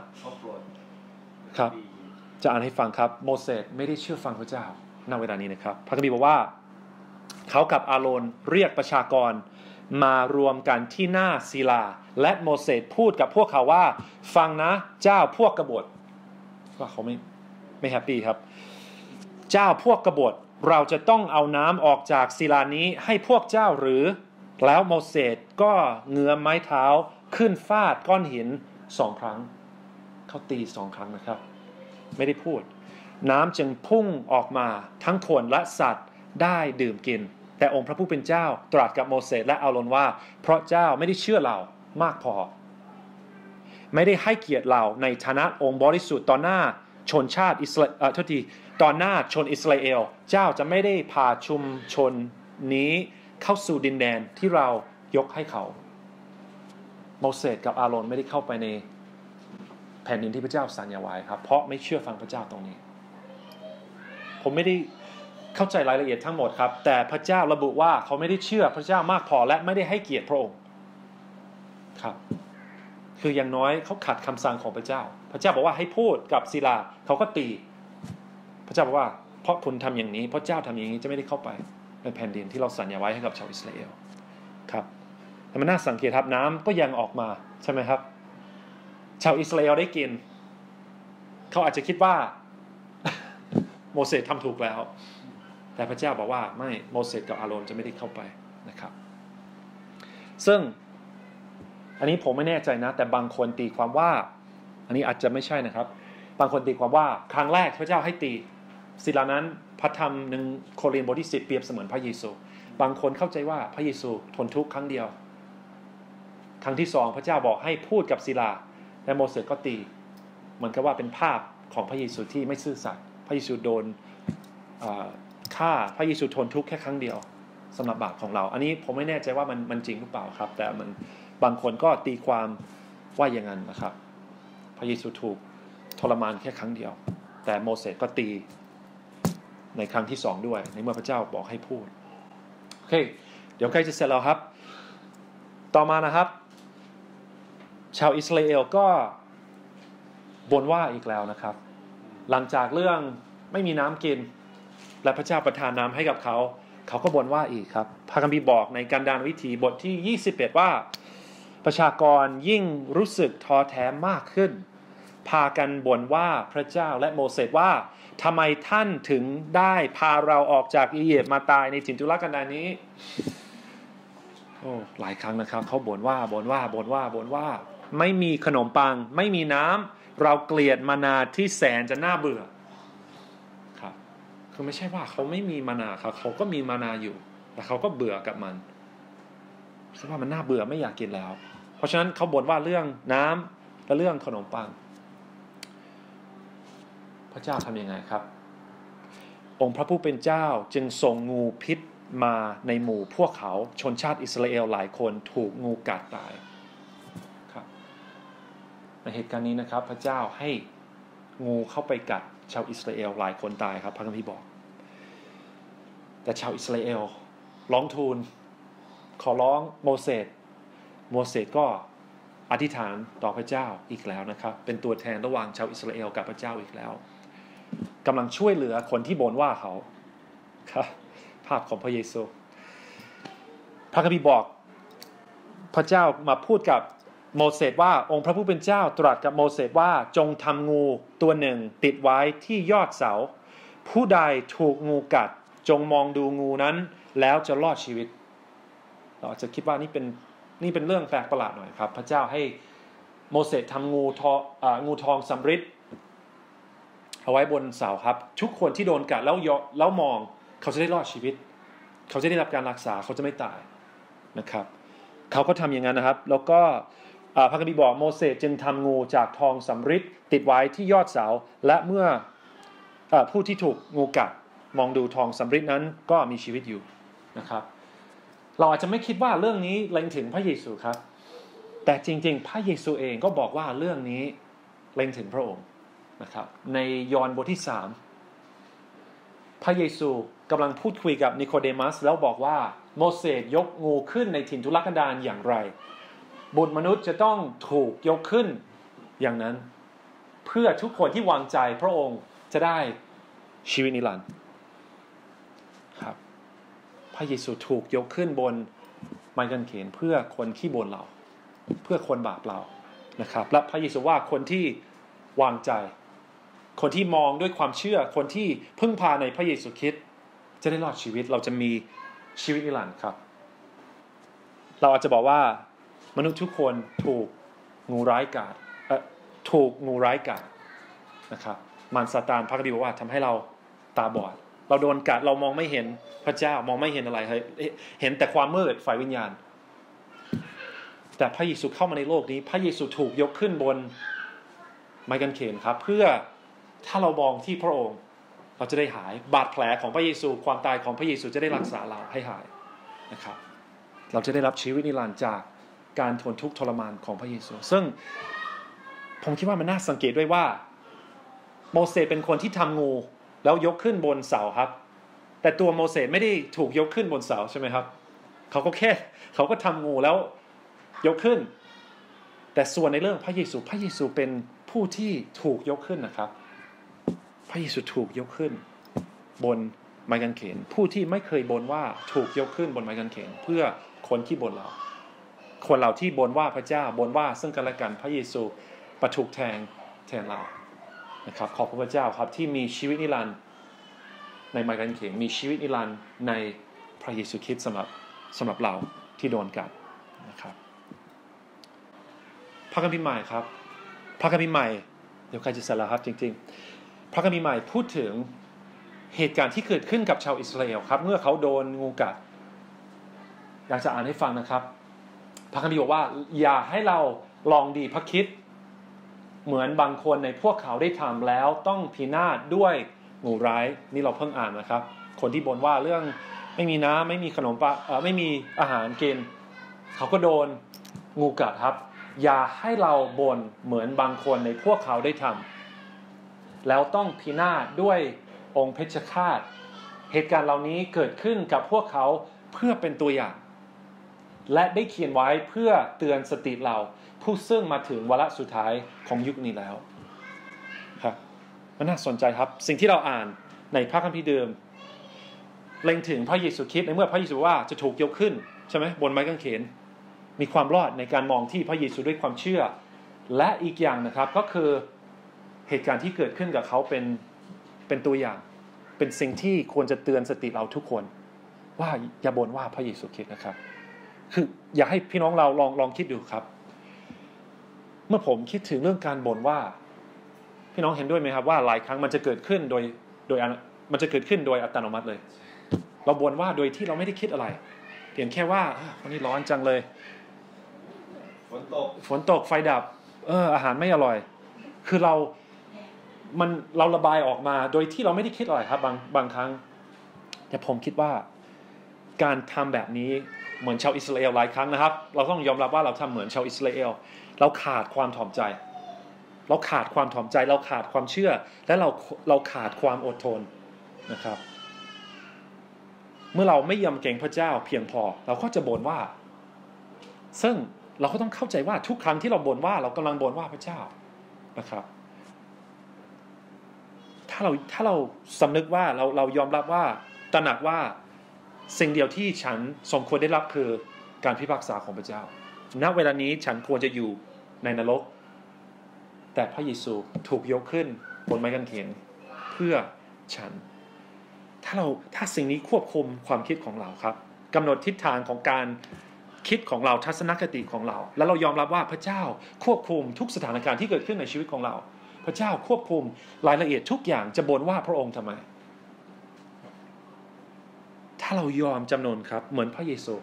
ครับ จะอ่านให้ฟังครับ โมเสสไม่ได้เชื่อฟังพระเจ้าณเวลานี้นะครับ พระคัมภีร์บอกว่า เขากับอาโรนเรียกประชากรมารวมกันที่หน้าศิลา และโมเสสพูดกับพวกเขาว่า ฟังนะเจ้าพวกกบฏว่าเขาไม่ไม่แฮปปี้ครับ เจ้าพวกกบฏเราจะต้องเอาน้ำออกจากศิลานี้ให้พวกเจ้าหรือ แล้วโมเสสก็เงื้อไม้เท้า ขึ้นฟาดก้อนหินสองครั้ง เขาตีสองครั้งนะครับ ไม่ได้พูด น้ำจึงพุ่งออกมาทั้งคนและสัตว์ได้ดื่มกิน แต่องค์พระผู้เป็นเจ้าตรัสกับโมเสสและอาโรนว่า เพราะเจ้าไม่ได้เชื่อเรามากพอ ไม่ได้ให้เกียรติเราในฐานะองค์บริสุทธิ์ต่อหน้าชนชาติอิสราเอลทุทีต่อหน้าชนอิสราเอล เจ้าจะไม่ได้พาชุมชนนี้เข้าสู่ดินแดนที่เรายกให้เขา โมเสสกับอาโรนไม่ได้เข้าไปในแผ่นดินที่พระเจ้าสัญญาไว้ครับ เพราะไม่เชื่อฟังพระเจ้าตรงนี้ ผมไม่ได้เข้าใจรายละเอียดทั้งหมดครับ แต่พระเจ้าระบุว่าเขาไม่ได้เชื่อพระเจ้ามากพอและไม่ได้ให้เกียรติพระองค์ครับ คืออย่างน้อยเขาขัดคำสั่งของพระเจ้า พระเจ้าบอกว่าให้พูดกับศิลาเขาก็ตี พระเจ้าบอกว่าเพราะคุณทำอย่างนี้เพราะเจ้าทำอย่างนี้จะไม่ได้เข้าไปในแผ่นดินที่เราสัญญาไว้ให้กับชาวอิสราเอล มันน่าสังเกตครับน้ำก็ยังออกมาใช่ไหมครับ ชาวอิสราเอลได้กิน เขาอาจจะคิดว่า โมเสสทำถูกแล้ว แต่พระเจ้าบอกว่าไม่โมเสสกับอาโรนจะไม่ได้เข้าไปนะครับ ซึ่งอันนี้ผมไม่แน่ใจนะ แต่บางคนตีความว่า อันนี้อาจจะไม่ใช่นะครับ บางคนตีความว่าครั้งแรกพระเจ้าให้ตีศิลานั้นพระธรรมหนึ่งโครินธ์บทที่สิบเปรียบเสมือนพระเยซู บางคนเข้าใจว่าพระเยซูทนทุกข์ครั้งเดียว ครั้งที่สองพระเจ้าบอกให้พูดกับศิลา และโมเสสก็ตี เหมือนกับว่าเป็นภาพของพระเยซูที่ไม่ซื่อสัตย์พระเยซูโดนฆ่าพระเยซูทนทุกข์แค่ครั้งเดียวสำหรับบาปของเรา อันนี้ผมไม่แน่ใจว่ามันมันจริงหรือเปล่าครับ แต่มันบางคนก็ตีความว่าอย่างนั้นนะครับ พระเยซูถูกทรมานแค่ครั้งเดียว แต่โมเสสก็ตีในครั้งที่สองด้วย ในเมื่อพระเจ้าบอกให้พูดโอเคเดี๋ยวใกล้จะเสร็จแล้วครับ ต่อมานะครับ ชาวอิสราเอลก็บ่นว่าอีกแล้วนะครับ หลังจากเรื่องไม่มีน้ำกิน และพระเจ้าประทานน้ำให้กับเขา เขาก็บ่นว่าอีกครับพระคัมภีร์บอกในการดานวิถีบทที่ 21 ว่า ประชากรยิ่งรู้สึกท้อแท้มากขึ้น พากันบ่นว่าพระเจ้าและโมเสสว่าทำไมท่านถึงได้พาเราออกจากอียิปต์มาตายในถิ่นทุรกันดารนี้โอ้หลายครั้งนะครับ เขาบ่นว่าบ่นว่าบ่นว่าบ่นว่า ไม่มีขนมปัง ไม่มีน้ำเราเกลียดมานาที่แสนจะน่าเบื่อครับคือไม่ใช่ว่าเขาไม่มีมานาครับเขาก็มีมานาอยู่แต่เขาก็เบื่อกับมันเพราะว่ามันน่าเบื่อไม่อยากกินแล้ว เพราะฉะนั้นเขาบ่นว่าเรื่องน้ำและเรื่องขนมปัง พระเจ้าทำยังไงครับ องค์พระผู้เป็นเจ้าจึงส่งงูพิษมาในหมู่พวกเขาชนชาติอิสราเอลหลายคนถูกงูกัดตายครับ ในเหตุการณ์นี้นะครับ พระเจ้าให้งูเข้าไปกัดชาวอิสราเอลหลายคนตายครับพระคัมภีร์บอก แต่ชาวอิสราเอลร้องทูล ขอร้องโมเสสโมเสสก็อธิษฐานต่อพระเจ้าอีกแล้วนะครับ เป็นตัวแทนระหว่างชาวอิสราเอลกับพระเจ้าอีกแล้วกำลังช่วยเหลือคนที่บ่นว่าเขาครับภาพของพระเยซู พระคัมภีร์บอกพระเจ้ามาพูดกับ โมเสสว่าองค์พระผู้เป็นเจ้าตรัสกับโมเสสว่าจงทำงูตัวหนึ่งติดไว้ที่ยอดเสา ผู้ใดถูกงูกัด จงมองดูงูนั้นแล้วจะรอดชีวิต เราอาจจะคิดว่านี่เป็นนี่เป็นเรื่องแปลกประหลาดหน่อยครับ พระเจ้าให้โมเสสทำงูทองงูทองสำริดเอาไว้บนเสาครับ ทุกคนที่โดนกัดแล้วยแล้วมองเขาจะได้รอดชีวิต เขาจะได้รับการรักษาเขาจะไม่ตายนะครับ เขาก็ทำอย่างนั้นนะครับ แล้วก็ พระคัมภีร์บอกโมเสสจึงทำงูจากทองสำริดติดไว้ที่ยอดเสา และเมื่ออผู้ที่ถูกงูกัดมองดูทองสำริดนั้นก็มีชีวิตอยู่นะครับ เราอาจจะไม่คิดว่าเรื่องนี้เล็งถึงพระเยซูครับ แต่จริงๆ พระเยซูเองก็บอกว่าเรื่องนี้เล็งถึงพระองค์นะครับในยอห์นบทที่สามพระเยซูกำลังพูดคุยกับนิโคเดมัสแล้วบอกว่าโมเสสยกงูขึ้นในถิ่นทุรกันดารอย่างไร บุตรมนุษย์จะต้องถูกยกขึ้นอย่างนั้น เพื่อทุกคนที่วางใจพระองค์จะได้ชีวิตนิรันดร์ครับพระเยซูถูกยกขึ้นบนไม้กางเขนเพื่อคนที่บนเรา เพื่อคนบาปเรานะครับ และพระเยซูว่าคนที่วางใจ คนที่มองด้วยความเชื่อคนที่พึ่งพาในพระเยซูคริสต์จะได้รอดชีวิตเราจะมีชีวิตนิรันดร์ครับ เราอาจจะบอกว่า มนุษย์ทุกคนถูกงูร้ายกาดถูกงูร้ายกาดนะครับมารซาตานพระคัมภีบอกว่าทำให้เราตาบอด เราโดนกัดเรามองไม่เห็นพระเจ้ามองไม่เห็นอะไรเห็นแต่ความมืดฝ่ายวิญญาณ แต่พระเยซูเข้ามาในโลกนี้ พระเยซูถูกยกขึ้นบนไม้กางเขนครับ เพื่อถ้าเรามองที่พระองค์ เราจะได้หายบาดแผลของพระเยซู ความตายของพระเยซูจะได้รักษาเราให้หายนะครับ เราจะได้รับชีวิตนิรันดร์จาก การทนทุกข์ทรมานของพระเยซู ซึ่งผมคิดว่ามันน่าสังเกตด้วยว่า โมเสสเป็นคนที่ทำงู แล้วยกขึ้นบนเสาครับ แต่ตัวโมเสสไม่ได้ถูกยกขึ้นบนเสาใช่ไหมครับ เขาก็แค่เขาก็ทำงูแล้วยกขึ้น แต่ส่วนในเรื่องพระเยซูพระเยซูเป็นผู้ที่ถูกยกขึ้นนะครับ พระเยซูถูกยกขึ้น บนไม้กางเขนผู้ที่ไม่เคยบนว่าถูกยกขึ้นบนไม้กางเขนเพื่อคนที่บนเรา คนเราที่บ่นว่าพระเจ้าบ่นว่าซึ่งกันและกันพระเยซูประถูกแทงแทนเรานะครับขอบพระเจ้าครับที่มีชีวิตนิรันดร์ในไมกันเขงมีชีวิตนิรันดร์ในพระเยซูคริสต์สำหรับสำหรับเราที่โดนกัดนะครับพระคัมภีร์ใหม่ครับพระคัมภีร์ใหม่เดี๋ยวใครจะสร็จแล้วครับจริง ๆ พระคัมภีร์ใหม่พูดถึงเหตุการณ์ที่เกิดขึ้นกับชาวอิสราเอลครับ เมื่อเขาโดนงูกัด อยากจะอ่านให้ฟังนะครับ พระคัมภีร์บอกว่า อย่าให้เราลองดีพระคิด เหมือนบางคนในพวกเขาได้ทำแล้วต้องพินาศด้วยงูร้ายนี่เราเพิ่งอ่านนะครับ คนที่บ่นว่าเรื่องไม่มีน้ำไม่มีขนมปลาไม่มีอาหารกิน เขาก็โดนงูกัดครับ อย่าให้เราบ่นเหมือนบางคนในพวกเขาได้ทำแล้วต้องพินาศด้วยองค์เพชฌฆาต เหตุการณ์เหล่านี้เกิดขึ้นกับพวกเขาเพื่อเป็นตัวอย่าง และได้เขียนไว้เพื่อเตือนสติเรา ผู้ซึ่งมาถึงวาระสุดท้ายของยุคนี้แล้วครับมันน่าสนใจครับ สิ่งที่เราอ่านในพระคัมภีร์เดิมเล็งถึงพระเยซูคริสต์ในเมื่อพระเยซูว่าจะถูกยกขึ้นใช่ไหมบนไม้กางเขน มีความรอดในการมองที่พระเยซูด้วยความเชื่อ และอีกอย่างนะครับก็คือเหตุการณ์ที่เกิดขึ้นกับเขาเป็นเป็นตัวอย่าง เป็นสิ่งที่ควรจะเตือนสติเราทุกคน ว่าอย่าบ่นว่าพระเยซูคริสต์นะครับ คืออยากให้พี่น้องเราลองลองคิดดูครับ เมื่อผมคิดถึงเรื่องการบ่นว่า พี่น้องเห็นด้วยไหมครับว่าหลายครั้งมันจะเกิดขึ้นโดยโดยมันจะเกิดขึ้นโดยอัตโนมัติเลย เราบ่นว่าโดยที่เราไม่ได้คิดอะไรเพียงแค่ว่าวันนี้ร้อนจังเลย
ฝนตก
ฝนตกไฟดับ เออ อาหารไม่อร่อย คือเรามันเราระบายออกมาโดยที่เราไม่ได้คิดอะไรครับ บางบางครั้ง แต่ผมคิดว่า การทำแบบนี้เหมือนชาวอิสราเอลหลายครั้งนะครับ เราต้องยอมรับว่าเราทำเหมือนชาวอิสราเอลเราขาดความถ่อมใจ เราขาดความถ่อมใจ เราขาดความเชื่อ และเราเราขาดความอดทนนะครับ เมื่อเราไม่ยำเกรงพระเจ้าเพียงพอ เราก็จะบ่นว่า ซึ่งเราก็ต้องเข้าใจว่าทุกครั้งที่เราบ่นว่าเรากำลังบ่นว่าพระเจ้านะครับถ้าเราถ้าเราสำนึกว่าเราเรายอมรับว่าตระหนักว่า สิ่งเดียวที่ฉันสมควรได้รับคือการพิพากษาของพระเจ้า ณ เวลานี้ฉันควรจะอยู่ในนรก แต่พระเยซูถูกยกขึ้นบนไม้กางเขนเพื่อฉัน ถ้าเราถ้าสิ่งนี้ควบคุมความคิดของเราครับกำหนดทิศทางของการคิดของเราทัศนคติของเรา แล้วเรายอมรับว่าพระเจ้าควบคุมทุกสถานการณ์ที่เกิดขึ้นในชีวิตของเรา พระเจ้าควบคุมรายละเอียดทุกอย่างจะบ่นว่าพระองค์ทำไม ถ้าเรายอมจำนนครับ เหมือนพระเยซู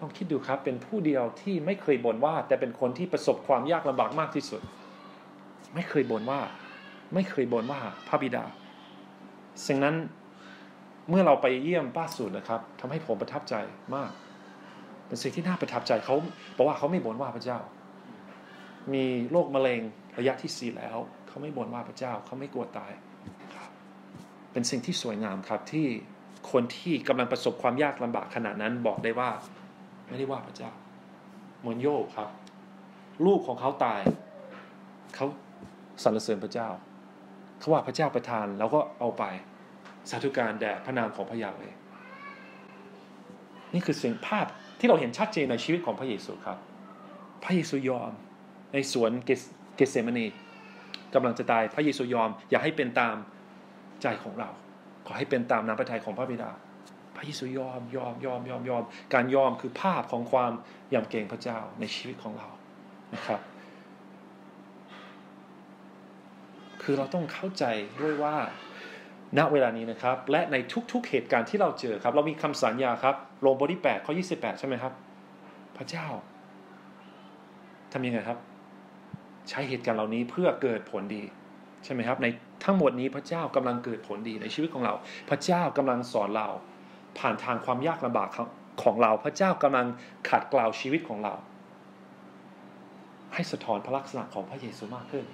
ลองคิดดูครับ เป็นผู้เดียวที่ไม่เคยบ่นว่า แต่เป็นคนที่ประสบความยากลำบากมากที่สุด ไม่เคยบ่นว่า ไม่เคยบ่นว่าพระบิดาสิ่งนั้นเมื่อเราไปเยี่ยมป้าสูตรนะครับทำให้ผมประทับใจมาก เป็นสิ่งที่น่าประทับใจเขาบอกว่าเขาไม่บ่นว่าพระเจ้า มีโรคมะเร็งระยะที่สี่แล้ว เขาไม่บ่นว่าพระเจ้า เขาไม่กลัวตาย เป็นสิ่งที่สวยงามครับที่ คนที่กำลังประสบความยากลำบากขนาดนั้นบอกได้ว่า ไม่ได้ว่าพระเจ้าเหมือนโยบครับ ลูกของเขาตาย เขาสรรเสริญพระเจ้าเขาว่าพระเจ้าประทานแล้วก็เอาไปสาธุการแด่พระนามของพระยาเวนี่คือสิ่งภาพที่เราเห็นชัดเจนในชีวิตของพระเยซูครับ พระเยซูยอม ในสวนเกสเซมานีกำลังจะตายพระเยซูยอม อย่าให้เป็นตามใจของเรา ขอให้เป็นตามน้ำพระทัยของพระบิดา พระเยซูยอมยอมยอมยอมยอม การยอมคือภาพของความยำเกรงพระเจ้าในชีวิตของเรานะครับ คือเราต้องเข้าใจด้วยว่าณเวลานี้นะครับ และในทุกๆเหตุการณ์ที่เราเจอครับ เรามีคำสัญญาครับโรมบทที่8ข้อ28ใช่ไหมครับ พระเจ้าทำยังไงครับ ใช้เหตุการณ์เหล่านี้เพื่อเกิดผลดี ใช่ไหมครับในทั้งหมดนี้พระเจ้ากำลังเกิดผลดีในชีวิตของเรา พระเจ้ากำลังสอนเรา ผ่านทางความยากลำบากของเรา พระเจ้ากำลังขัดเกลาชีวิตของเรา ให้สะท้อนพระลักษณะของพระเยซูมากขึ้น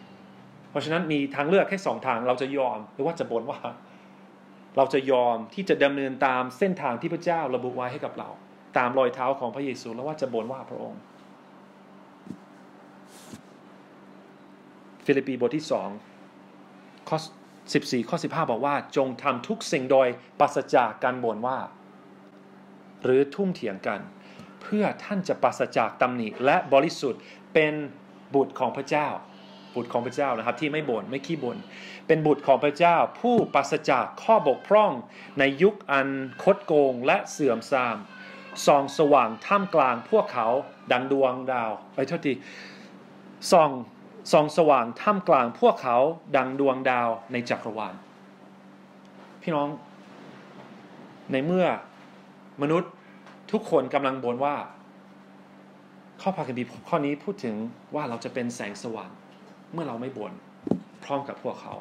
เพราะฉะนั้นมีทางเลือกแค่สองทางเราจะยอมหรือว่าจะบ่นว่า เราจะยอมที่จะดำเนินตามเส้นทางที่พระเจ้าระบุไว้ให้กับเรา ตามรอยเท้าของพระเยซูแล้วว่าจะบ่นว่าพระองค์ฟิลิปปีบทที่สอง ข้อ 14 ข้อ 15 บอกว่า จงทำทุกสิ่งโดยปราศจากการบ่นว่า หรือทุ่มเถียงกัน เพื่อท่านจะปราศจากตำหนิและบริสุทธิ์เป็นบุตรของพระเจ้า บุตรของพระเจ้านะครับที่ไม่บน่นไม่ขี้บน่นเป็นบุตรของพระเจ้า ผู้ปราศจากข้อบกพร่อง ในยุคอันคดโกงและเสื่อมทรามส่องสว่างท่ามกลางพวกเขาดังดวงดาวไปโทษทีส่อง ส่องสว่างท่ามกลางพวกเขาดังดวงดาวในจักรวาล พี่น้อง ในเมื่อมนุษย์ทุกคนกำลังบ่นว่า ข้อพระคัมภีร์ข้อนี้พูดถึงว่าเราจะเป็นแสงสว่าง เมื่อเราไม่บ่นพร้อมกับพวกเขา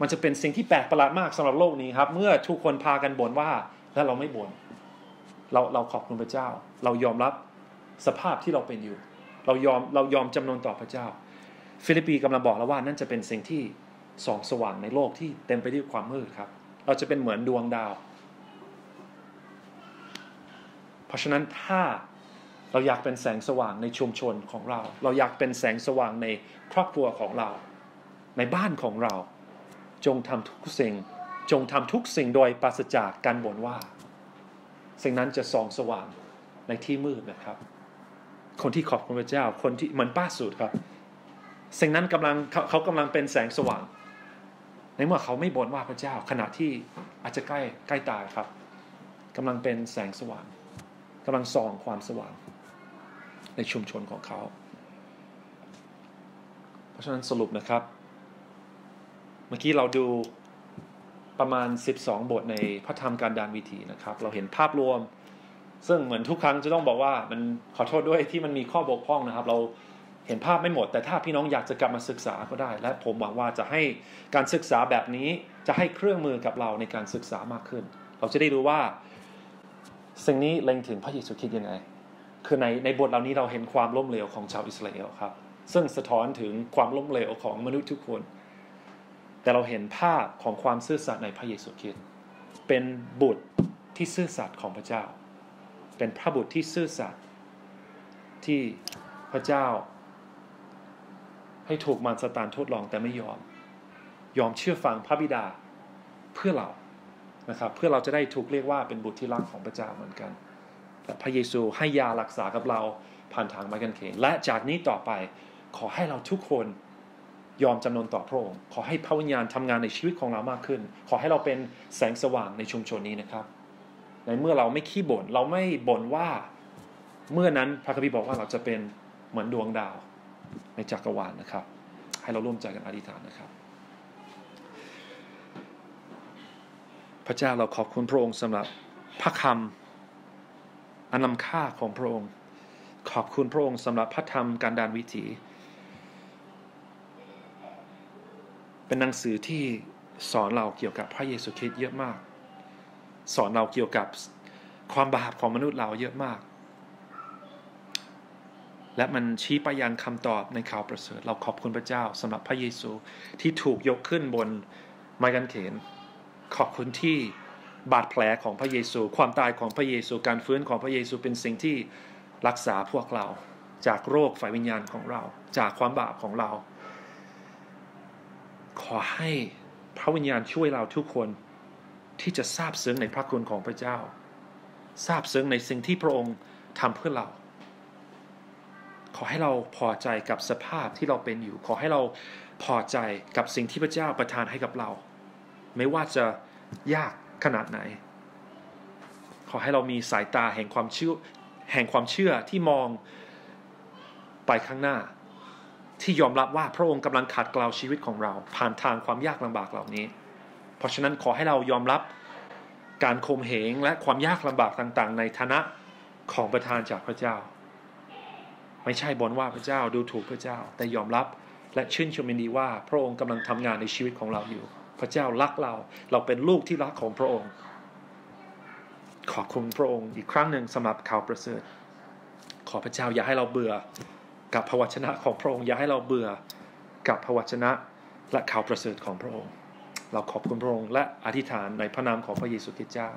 มันจะเป็นสิ่งที่แปลกประหลาดมากสำหรับโลกนี้ครับ เมื่อทุกคนพากันบ่นว่าแล้วเราไม่บ่นเราเราขอบคุณพระเจ้า เรายอมรับสภาพที่เราเป็นอยู่ เรายอมเรายอมจำนนต่อพระเจ้า ฟิลิปปีกำลังบอกแล้วว่านั่นจะเป็นสิ่งที่ส่องสว่างในโลกที่เต็มไปด้วยความมืดครับ เราจะเป็นเหมือนดวงดาว เพราะฉะนั้นถ้าเราอยากเป็นแสงสว่างในชุมชนของเรา เราอยากเป็นแสงสว่างในครอบครัวของเรา ในบ้านของเรา จงทำทุกสิ่ง จงทำทุกสิ่งโดยปราศจากการบ่นว่า สิ่งนั้นจะส่องสว่างในที่มืดนะครับ คนที่ขอบคุณพระเจ้า คนที่เหมือนป้าสูตรครับ สิ่งนั้นกำลังเขาเขากำลังเป็นแสงสว่าง ในเมื่อเขาไม่บ่นว่าพระเจ้า ขณะที่อาจจะใกล้ใกล้ตายครับกำลังเป็นแสงสว่างกำลังส่องความสว่าง ในชุมชนของเขา เพราะฉะนั้นสรุปนะครับ เมื่อกี้เราดูประมาณ 12 บทในพระธรรมการดานวิธีนะครับ เราเห็นภาพรวม ซึ่งเหมือนทุกครั้งจะต้องบอกว่ามันขอโทษด้วยที่มันมีข้อบกพร่องนะครับ เราเห็นภาพไม่หมด แต่ถ้าพี่น้องอยากจะกลับมาศึกษาก็ได้ และผมหวังว่าจะให้การศึกษาแบบนี้จะให้เครื่องมือกับเราในการศึกษามากขึ้น เราจะได้รู้ว่า สิ่งนี้เล็งถึงพระเยซูคริสต์ยังไง คือในในบทเหล่านี้เราเห็นความล้มเหลวของชาวอิสราเอลครับ ซึ่งสะท้อนถึงความล้มเหลวของมนุษย์ทุกคน แต่เราเห็นภาพของความซื่อสัตย์ในพระเยซูคริสต์เป็นบุตรที่ซื่อสัตย์ของพระเจ้า เป็นพระบุตรที่ซื่อสัตย์ที่พระเจ้า ให้ถูกมารสตานทดลองแต่ไม่ยอม ยอมเชื่อฟังพระบิดาเพื่อเรานะครับเพื่อเราจะได้ถูกเรียกว่าเป็นบุตรที่รักของพระเจ้าเหมือนกันแต่พระเยซูให้ยารักษากับเราผ่านทางไม้กางเขนและจากนี้ต่อไปขอให้เราทุกคนยอมจำนนต่อพระองค์ ขอให้พระวิญญาณทำงานในชีวิตของเรามากขึ้น ขอให้เราเป็นแสงสว่างในชุมชนนี้นะครับ ในเมื่อเราไม่ขี้บ่นเราไม่บ่นว่า เมื่อนั้นพระคัมภีร์บอกว่าเราจะเป็นเหมือนดวงดาวในจักรวาลนะครับ ให้เราร่วมใจกันอธิษฐานนะครับ พระเจ้าเราขอบคุณพระองค์สำหรับพระคำอันนำค่าของพระองค์ ขอบคุณพระองค์สำหรับพระธรรมการดานวิถี เป็นหนังสือที่สอนเราเกี่ยวกับพระเยซูคริสต์เยอะมาก สอนเราเกี่ยวกับความบาปของมนุษย์เราเยอะมาก และมันชี้ไปยังคำตอบในข่าวประเสริฐ เราขอบคุณพระเจ้าสำหรับพระเยซูที่ถูกยกขึ้นบนไม้กางเขน ขอบคุณที่บาดแผลของพระเยซู ความตายของพระเยซูการฟื้นของพระเยซูเป็นสิ่งที่รักษาพวกเรา จากโรคฝ่ายวิญญาณของเรา จากความบาปของเรา ขอให้พระวิญญาณช่วยเราทุกคน ที่จะทราบซึ้งในพระคุณของพระเจ้าทราบซึ้งในสิ่งที่พระองค์ทำเพื่อเรา ขอให้เราพอใจกับสภาพที่เราเป็นอยู่ ขอให้เราพอใจกับสิ่งที่พระเจ้าประทานให้กับเรา ไม่ว่าจะยากขนาดไหน ขอให้เรามีสายตาแห่งความเชื่อแห่งความเชื่อที่มองไปข้างหน้า ที่ยอมรับว่าพระองค์กำลังขัดเกลาชีวิตของเรา ผ่านทางความยากลำบากเหล่านี้ เพราะฉะนั้นขอให้เรายอมรับการคมเหงและความยากลำบากต่างๆ ในฐานะของประทานจากพระเจ้า ไม่ใช่บนว่าพระเจ้าดูถูกพระเจ้า แต่ยอมรับและชื่นชมยินดีว่า พระองค์กำลังทำงานในชีวิตของเราอยู่ พระเจ้ารักเรา เราเป็นลูกที่รักของพระองค์ ขอบคุณพระองค์อีกครั้งหนึ่งสำหรับข่าวประเสริฐ ขอพระเจ้าอย่าให้เราเบื่อกับพระวจนะของพระองค์อย่าให้เราเบื่อกับพระวจนะและข่าวประเสริฐของพระองค์ เราขอบคุณพระองค์และอธิษฐานในพระนามของพระเยซูคริสต์เจ้า